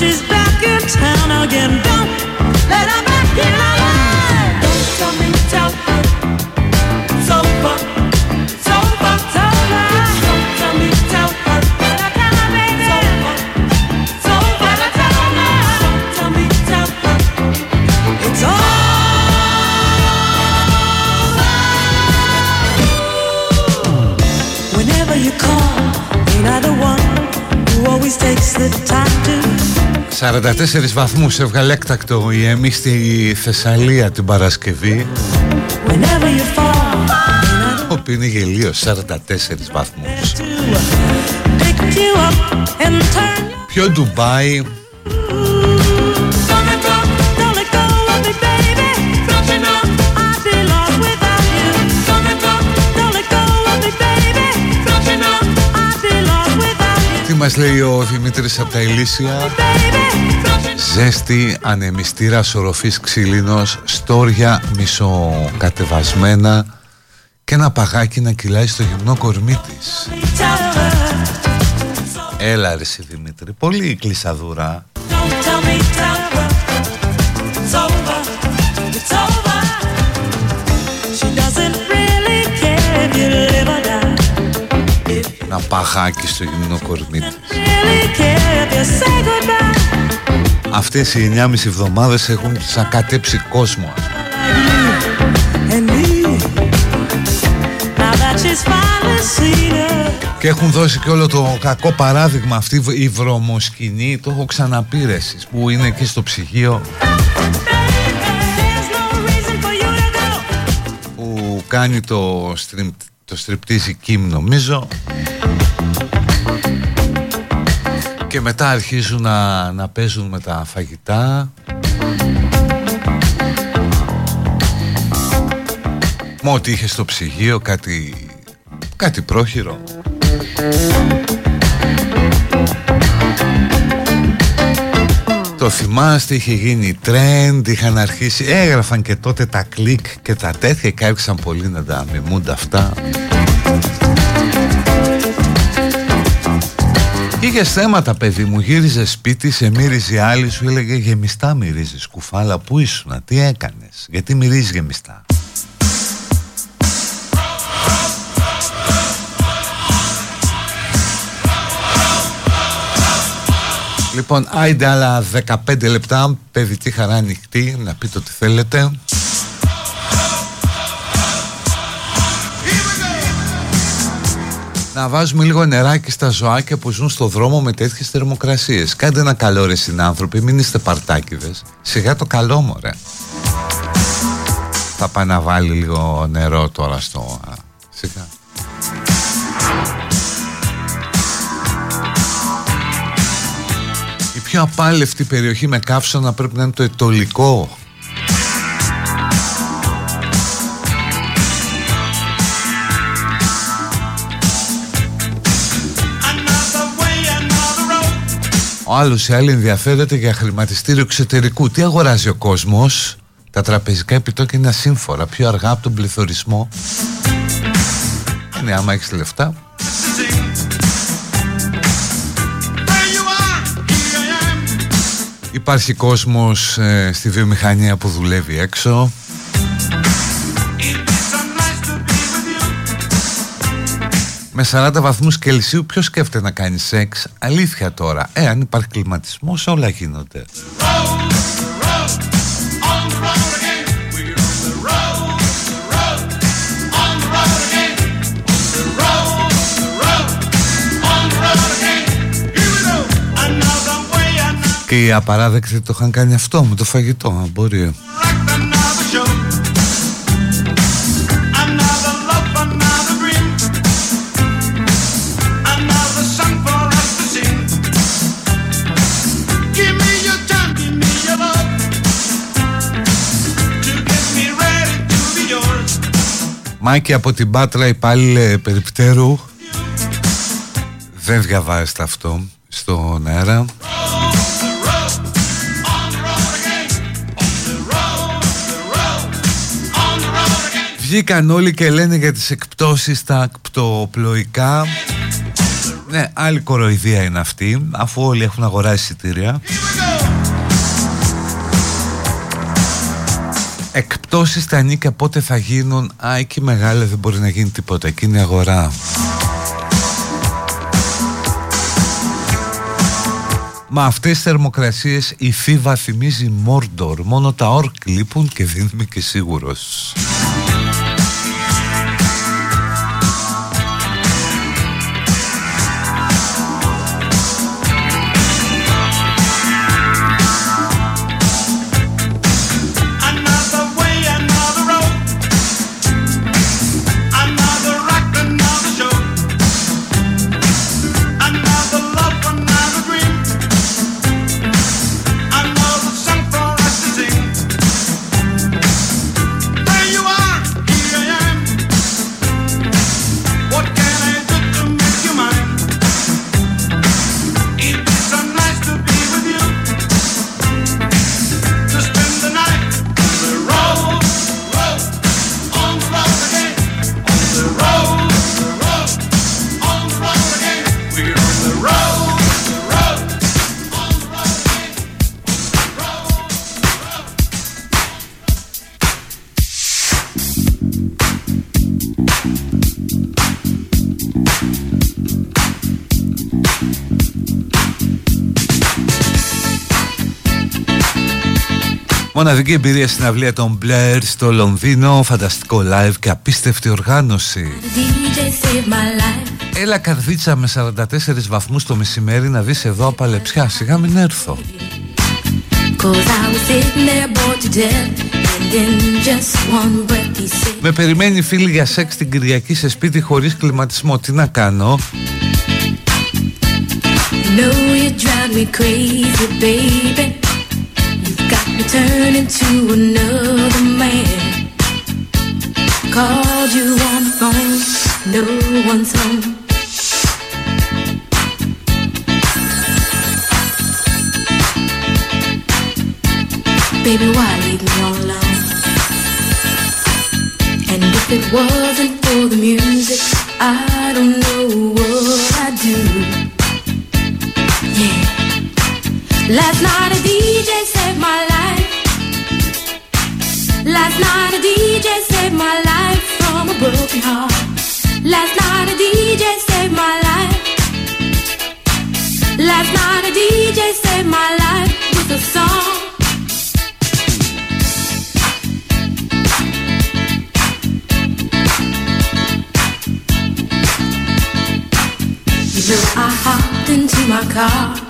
she's back in town again. Don't let her back in. Don't tell me, Τέσσερις βαθμούς έβγαλε έκτακτο η Έμι στη Θεσσαλία την Παρασκευή. Όπου είναι γελίο 44 βαθμούς. Πιο Ντουμπάι μας λέει ο Δημήτρης από τα Ηλίσια Ζέστη, ανεμιστήρα, οροφής ξυλίνος, στόρια μισοκατεβασμένα και ένα παγάκι να κυλάει στο γυμνό κορμί της. Έλα ρε εσύ Δημήτρη, πολύ κλεισαδούρα. Ένα παγάκι στο γυμνό κορμί της. Αυτές οι 9,5 εβδομάδες έχουν σακατέψει κόσμο. Και έχουν δώσει και όλο το κακό παράδειγμα αυτή η βρωμοσκηνή. Το έχω ξαναπεί που είναι εκεί στο ψυγείο. Που κάνει το, στριμ, το στριπτίζει Κιμ νομίζω. Και μετά αρχίζουν να, να παίζουν με τα φαγητά. Μα ό,τι είχες στο ψυγείο κάτι, κάτι πρόχειρο το θυμάστε, είχε γίνει trend, είχαν αρχίσει, έγραφαν και τότε τα κλικ και τα τέτοια και άρχισαν πολύ να τα μιμούνται αυτά. Είχε θέματα παιδί μου, γύριζε σπίτι, σε μύριζε άλλη, σου έλεγε γεμιστά μυρίζεις κουφάλα, πού ήσουνα, τι έκανες, γιατί μυρίζεις γεμιστά. Λοιπόν, άιντε άλλα 15 λεπτά, παιδική χαρά ανοιχτή, να πείτε ό,τι θέλετε. Να βάζουμε λίγο νεράκι στα ζωάκια που ζουν στο δρόμο με τέτοιες θερμοκρασίες. Κάντε ένα καλό ρε συνάνθρωποι, μην είστε παρτάκιδες. Σιγά το καλό μωρέ. Θα πάει να βάλει λίγο νερό τώρα στο... Σιγά. Πιο απάλευτη περιοχή με καύσωνα πρέπει να είναι το ετολικό Ο άλλος ή άλλη ενδιαφέρεται για χρηματιστήριο εξωτερικού. Τι αγοράζει ο κόσμος, τα τραπεζικά επιτόκια είναι ασύμφορα, πιο αργά από τον πληθωρισμό. Είναι άμα έχεις λεφτά, Υπάρχει κόσμος ε, στη βιομηχανία που δουλεύει έξω. Με 40 βαθμούς Κελσίου ποιος σκέφτεται να κάνει σεξ; Αλήθεια τώρα. Ε αν υπάρχει κλιματισμός όλα γίνονται Και οι απαράδεκτοι το είχαν κάνει αυτό με το φαγητό, μπορεί. Μάκη από την Πάτρα υπάλληλε περιπτέρου Δεν διαβάζετε αυτό στον αέρα Βγήκαν όλοι και λένε για τις εκπτώσεις στα ακτοπλοϊκά. Ναι, άλλη κοροϊδία είναι αυτή Αφού όλοι έχουν αγοράσει εισιτήρια. Εκπτώσεις στα νίκια πότε θα γίνουν; Α, εκεί μεγάλα δεν μπορεί να γίνει τίποτα Εκεί είναι η αγορά. Μα αυτές τις θερμοκρασίες η Φίβα θυμίζει Μόρντορ. Μόνο τα όρκ λείπουν και δεν είμαι και σίγουρος Μοναδική εμπειρία στην αυλία των Blair στο Λονδίνο Φανταστικό live και απίστευτη οργάνωση. Έλα καρδίτσα με 44 βαθμούς το μεσημέρι να δεις εδώ απαλεψιά Σιγά μην έρθω. Με περιμένει φίλη για σεξ την Κυριακή σε σπίτι χωρίς κλιματισμό. Τι να κάνω; Know you drive me crazy, baby. You've got me turning to another man. Called you on the phone, no one's home. Baby, why leave me all alone? And if it wasn't for the music, I don't know what I'd do. Last night a DJ saved my life. Last night a DJ saved my life from a broken heart. Last night a DJ saved my life. Last night a DJ saved my life with a song. You know I hopped into my car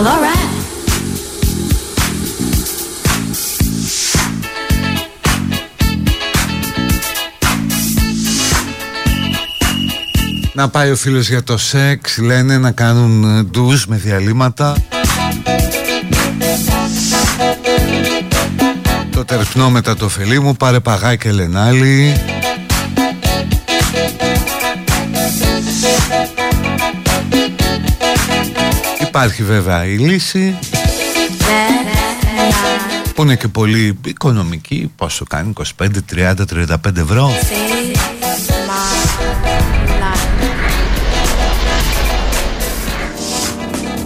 Well, alright. Να πάει ο φίλος για το σεξ Λένε να κάνουν ε, ντους με διαλύματα Το τερπνό μετά το φελί μου Πάρε παγά και λενάλι Υπάρχει βέβαια η λύση που είναι και πολύ οικονομική πόσο κάνει 25, 30, 35 ευρώ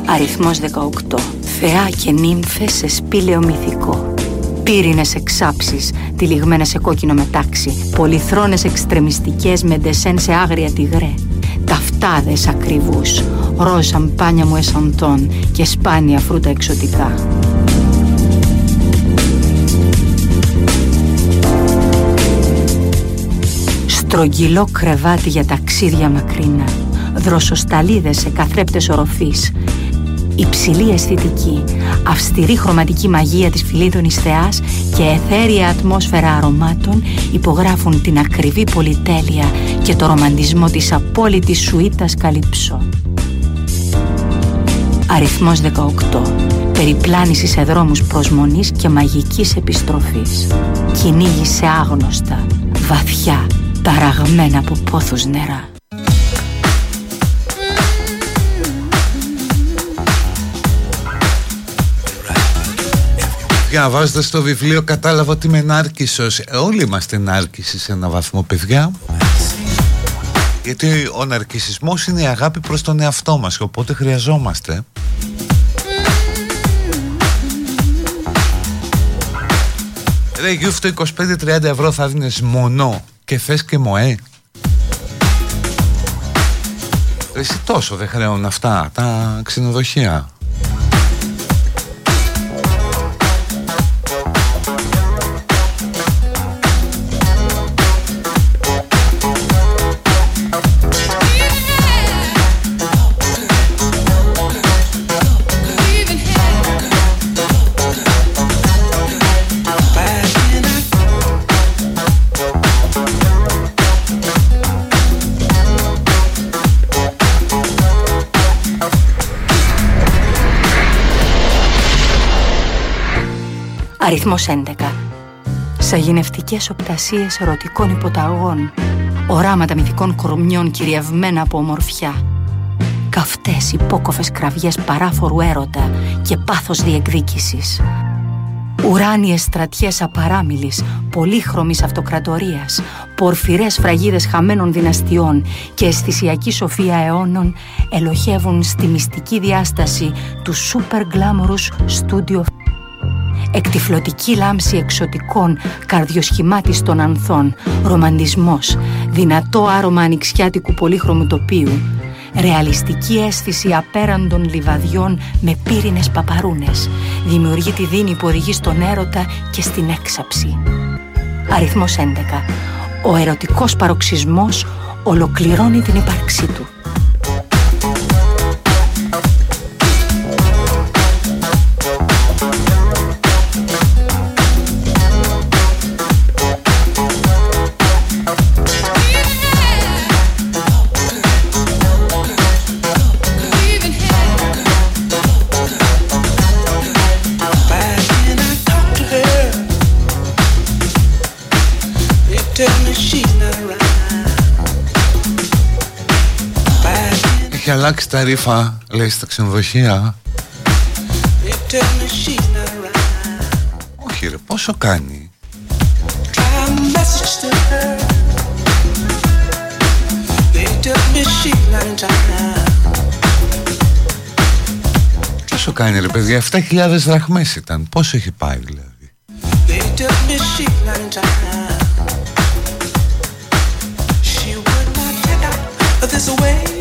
Αριθμός 18. Θεά και νύμφες σε σπήλαιο μυθικό. Πύρινες εξάψεις, τυλιγμένες σε κόκκινο μετάξι. Πολυθρόνες εξτρεμιστικές με ντεσέν σε άγρια τυγρέ. Ταυτάδες ακριβούς. Ροζ σαμπάνια μου εσαντών και σπάνια φρούτα εξωτικά. Στρογγυλό κρεβάτι για ταξίδια μακρινά δροσοσταλίδες σε καθρέπτες οροφής υψηλή αισθητική, αυστηρή χρωματική μαγεία της φιλίδωνης θεάς και εθέρια ατμόσφαιρα αρωμάτων υπογράφουν την ακριβή πολυτέλεια και το ρομαντισμό της απόλυτης σουίτας καλυψό. Αριθμός 18. Περιπλάνηση σε δρόμους προσμονής και μαγικής επιστροφής. Κυνήγη σε άγνωστα, βαθιά, ταραγμένα από πόθους νερά. Διαβάζοντα το βιβλίο κατάλαβα ότι είμαι νάρκισσος ε, Όλοι είμαστε νάρκισσοι σε ένα βαθμό παιδιά. Γιατί ο ναρκισσισμός είναι η αγάπη προς τον εαυτό μας Οπότε χρειαζόμαστε. Ρε Γιούφτο 25-30 ευρώ θα δίνεις μονό Και θες και μοέ. Εσύ τόσο δεν χρεώνουν αυτά τα ξενοδοχεία Αριθμός 11 Σαγηνευτικές οπτασίες ερωτικών υποταγών. Οράματα μυθικών κορμιών κυριευμένα από ομορφιά. Καυτές υπόκοφες κραυγές παράφορου έρωτα και πάθος διεκδίκησης. Ουράνιες στρατιές απαράμιλης, πολύχρωμης αυτοκρατορίας, πορφυρές φραγίδες χαμένων δυναστιών και αισθησιακή σοφία αιώνων ελοχεύουν στη μυστική διάσταση του super glamorous studio εκτιφλωτική λάμψη εξωτικών καρδιοσχημάτιστων ανθών, ρομαντισμός, δυνατό άρωμα ανοιξιάτικου πολύχρωμου τοπίου, ρεαλιστική αίσθηση απέραντων λιβαδιών με πύρινες παπαρούνες, δημιουργεί τη δίνη που οδηγεί στον έρωτα και στην έξαψη. Αριθμός 11. Ο ερωτικός παροξισμός ολοκληρώνει την ύπαρξή του. Αλλάξει τα ρήφα, λέει στα ξενοδοχεία. Όχι ρε, πόσο κάνει. Πόσο κάνει ρε παιδιά, 7.000 δραχμές ήταν. Πόσο έχει πάει δηλαδή. this away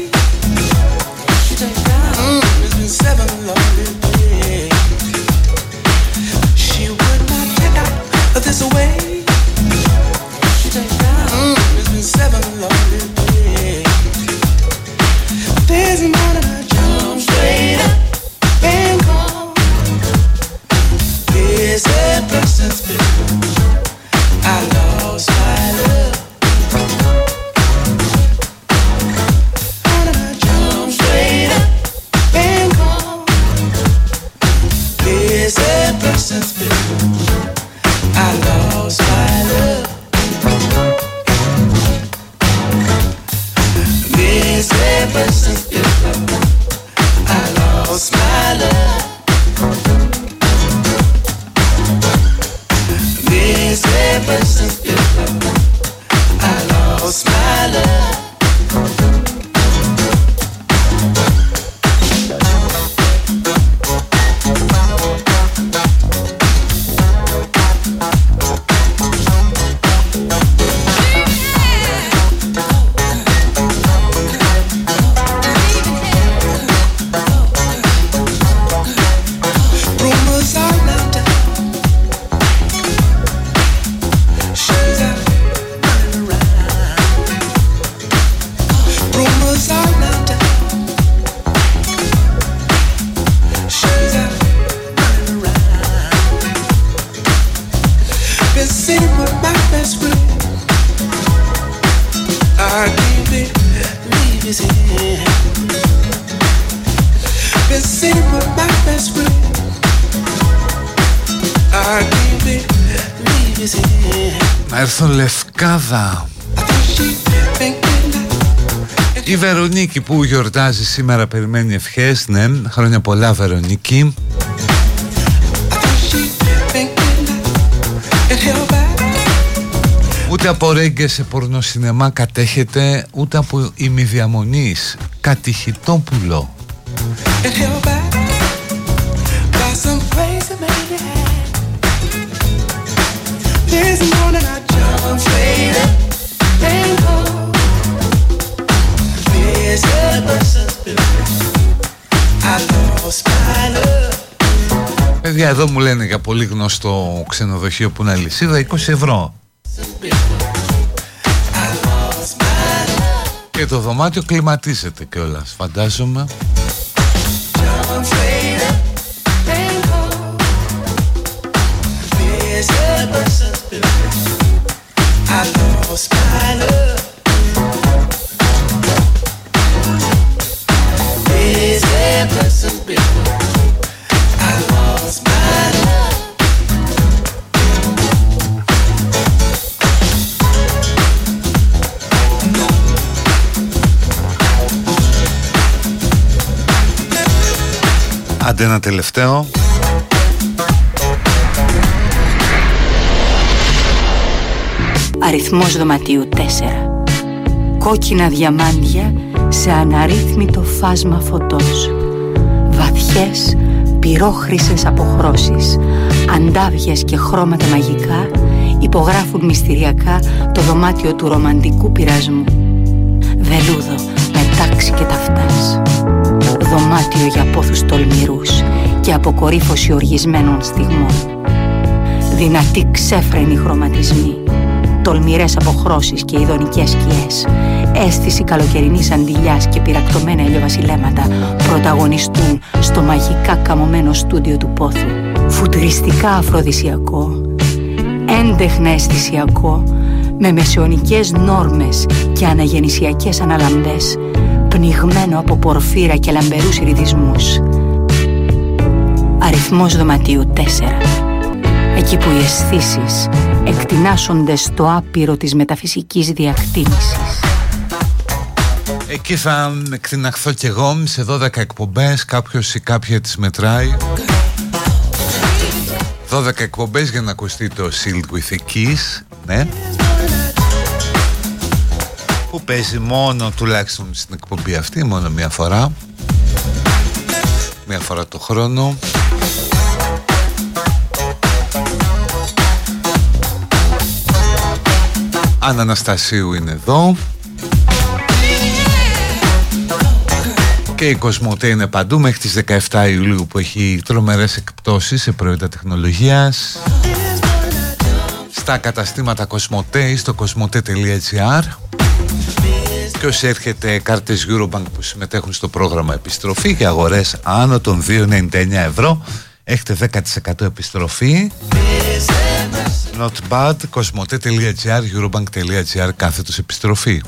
που γιορτάζει σήμερα περιμένει ευχές. Ναι, χρόνια πολλά Βερονίκη. Ούτε από ρέγγε σε πορνοσυνεμά κατέχεται Ούτε από ημιδιαμονής. Κατηχητόπουλο Παιδιά εδώ μου λένε για πολύ γνωστό ξενοδοχείο που είναι αλυσίδα 20 ευρώ. Και το δωμάτιο κλιματίζεται κιόλας φαντάζομαι Άντε ένα τελευταίο. Αριθμός δωματίου 4 Κόκκινα διαμάντια σε αναρρύθμιτο φάσμα φωτός. Βαθιές, πυρόχρυσες αποχρώσεις. Αντάβιες και χρώματα μαγικά Υπογράφουν μυστηριακά το δωμάτιο του ρομαντικού πειρασμού. Βελούδο με τάξη και ταυτάς Δωμάτιο για πόθους τολμηρούς Και αποκορύφωση οργισμένων στιγμών Δυνατοί ξέφρενοι χρωματισμοί τολμηρές αποχρώσεις και ειδονικές σκιές, αίσθηση καλοκαιρινής αντιλιάς και πυρακτωμένα ηλιοβασιλέματα πρωταγωνιστούν στο μαγικά καμωμένο στούντιο του πόθου. Φουτουριστικά αφροδισιακό, έντεχνα αισθησιακό, με μεσαιωνικές νόρμες και αναγεννησιακές αναλαμπές, πνιγμένο από πορφύρα και λαμπερούς ρυθισμούς. Αριθμός δωματίου 4 Εκεί που οι αισθήσεις εκτινάσσονται στο άπειρο της μεταφυσικής διακτήμησης. Εκεί θα εκτιναχθώ κι εγώ σε 12 εκπομπές, κάποιος ή κάποια τις μετράει. 12 εκπομπές για να ακουστεί το Shield with a Kiss, ναι. Που παίζει μόνο τουλάχιστον στην εκπομπή αυτή, μόνο μία φορά. Μία φορά το χρόνο. Αν Αναστασίου είναι εδώ Και η Κοσμοτέ είναι παντού μέχρι τις 17 Ιουλίου που έχει τρομερές εκπτώσεις σε προϊόντα τεχνολογίας Στα καταστήματα Κοσμοτέ ή στο κοσμοτέ.gr και όσοι έρχεται κάρτες Eurobank που συμμετέχουν στο πρόγραμμα επιστροφή για αγορές άνω των 2,99 ευρώ έχετε 10% επιστροφή Not bad, κοσμοτέ.gr, eurobank.gr, κάθετος επιστροφή.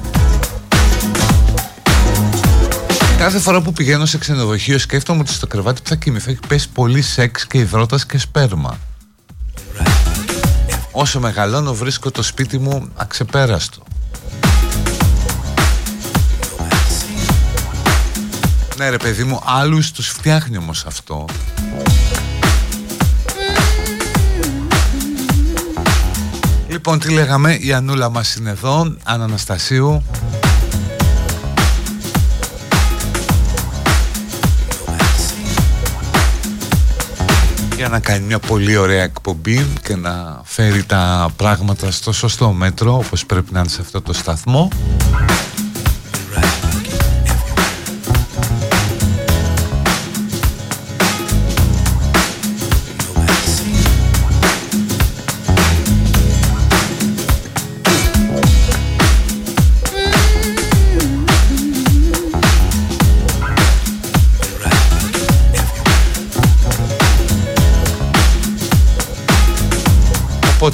Κάθε φορά που πηγαίνω σε ξενοδοχείο σκέφτομαι ότι στο κρεβάτι που θα κοιμηθώ έχει πέσει πολύ σεξ και υδρότας και σπέρμα. Όσο μεγαλώνω βρίσκω το σπίτι μου αξεπέραστο. Ναι ρε παιδί μου, άλλους τους φτιάχνει όμως αυτό. Λοιπόν, τι λέγαμε, η Ανούλα μας είναι εδώ, Αναστασίου. για να κάνει μια πολύ ωραία εκπομπή και να φέρει τα πράγματα στο σωστό μέτρο όπως πρέπει να είναι σε αυτό το σταθμό.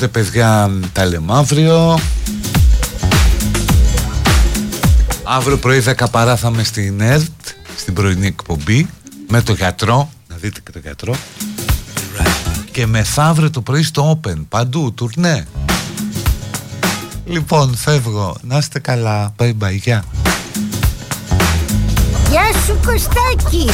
Οπότε παιδιά τα λέμε αύριο Αύριο πρωί 10 παρά θα είμαι στην ΕΡΤ Στην πρωινή εκπομπή Με το γιατρό Να δείτε και το γιατρό Και μεθαύριο το πρωί στο Open Παντού τουρνέ Λοιπόν, φεύγω. Να είστε καλά. Bye bye. Γεια. Γεια σου Κωστάκη.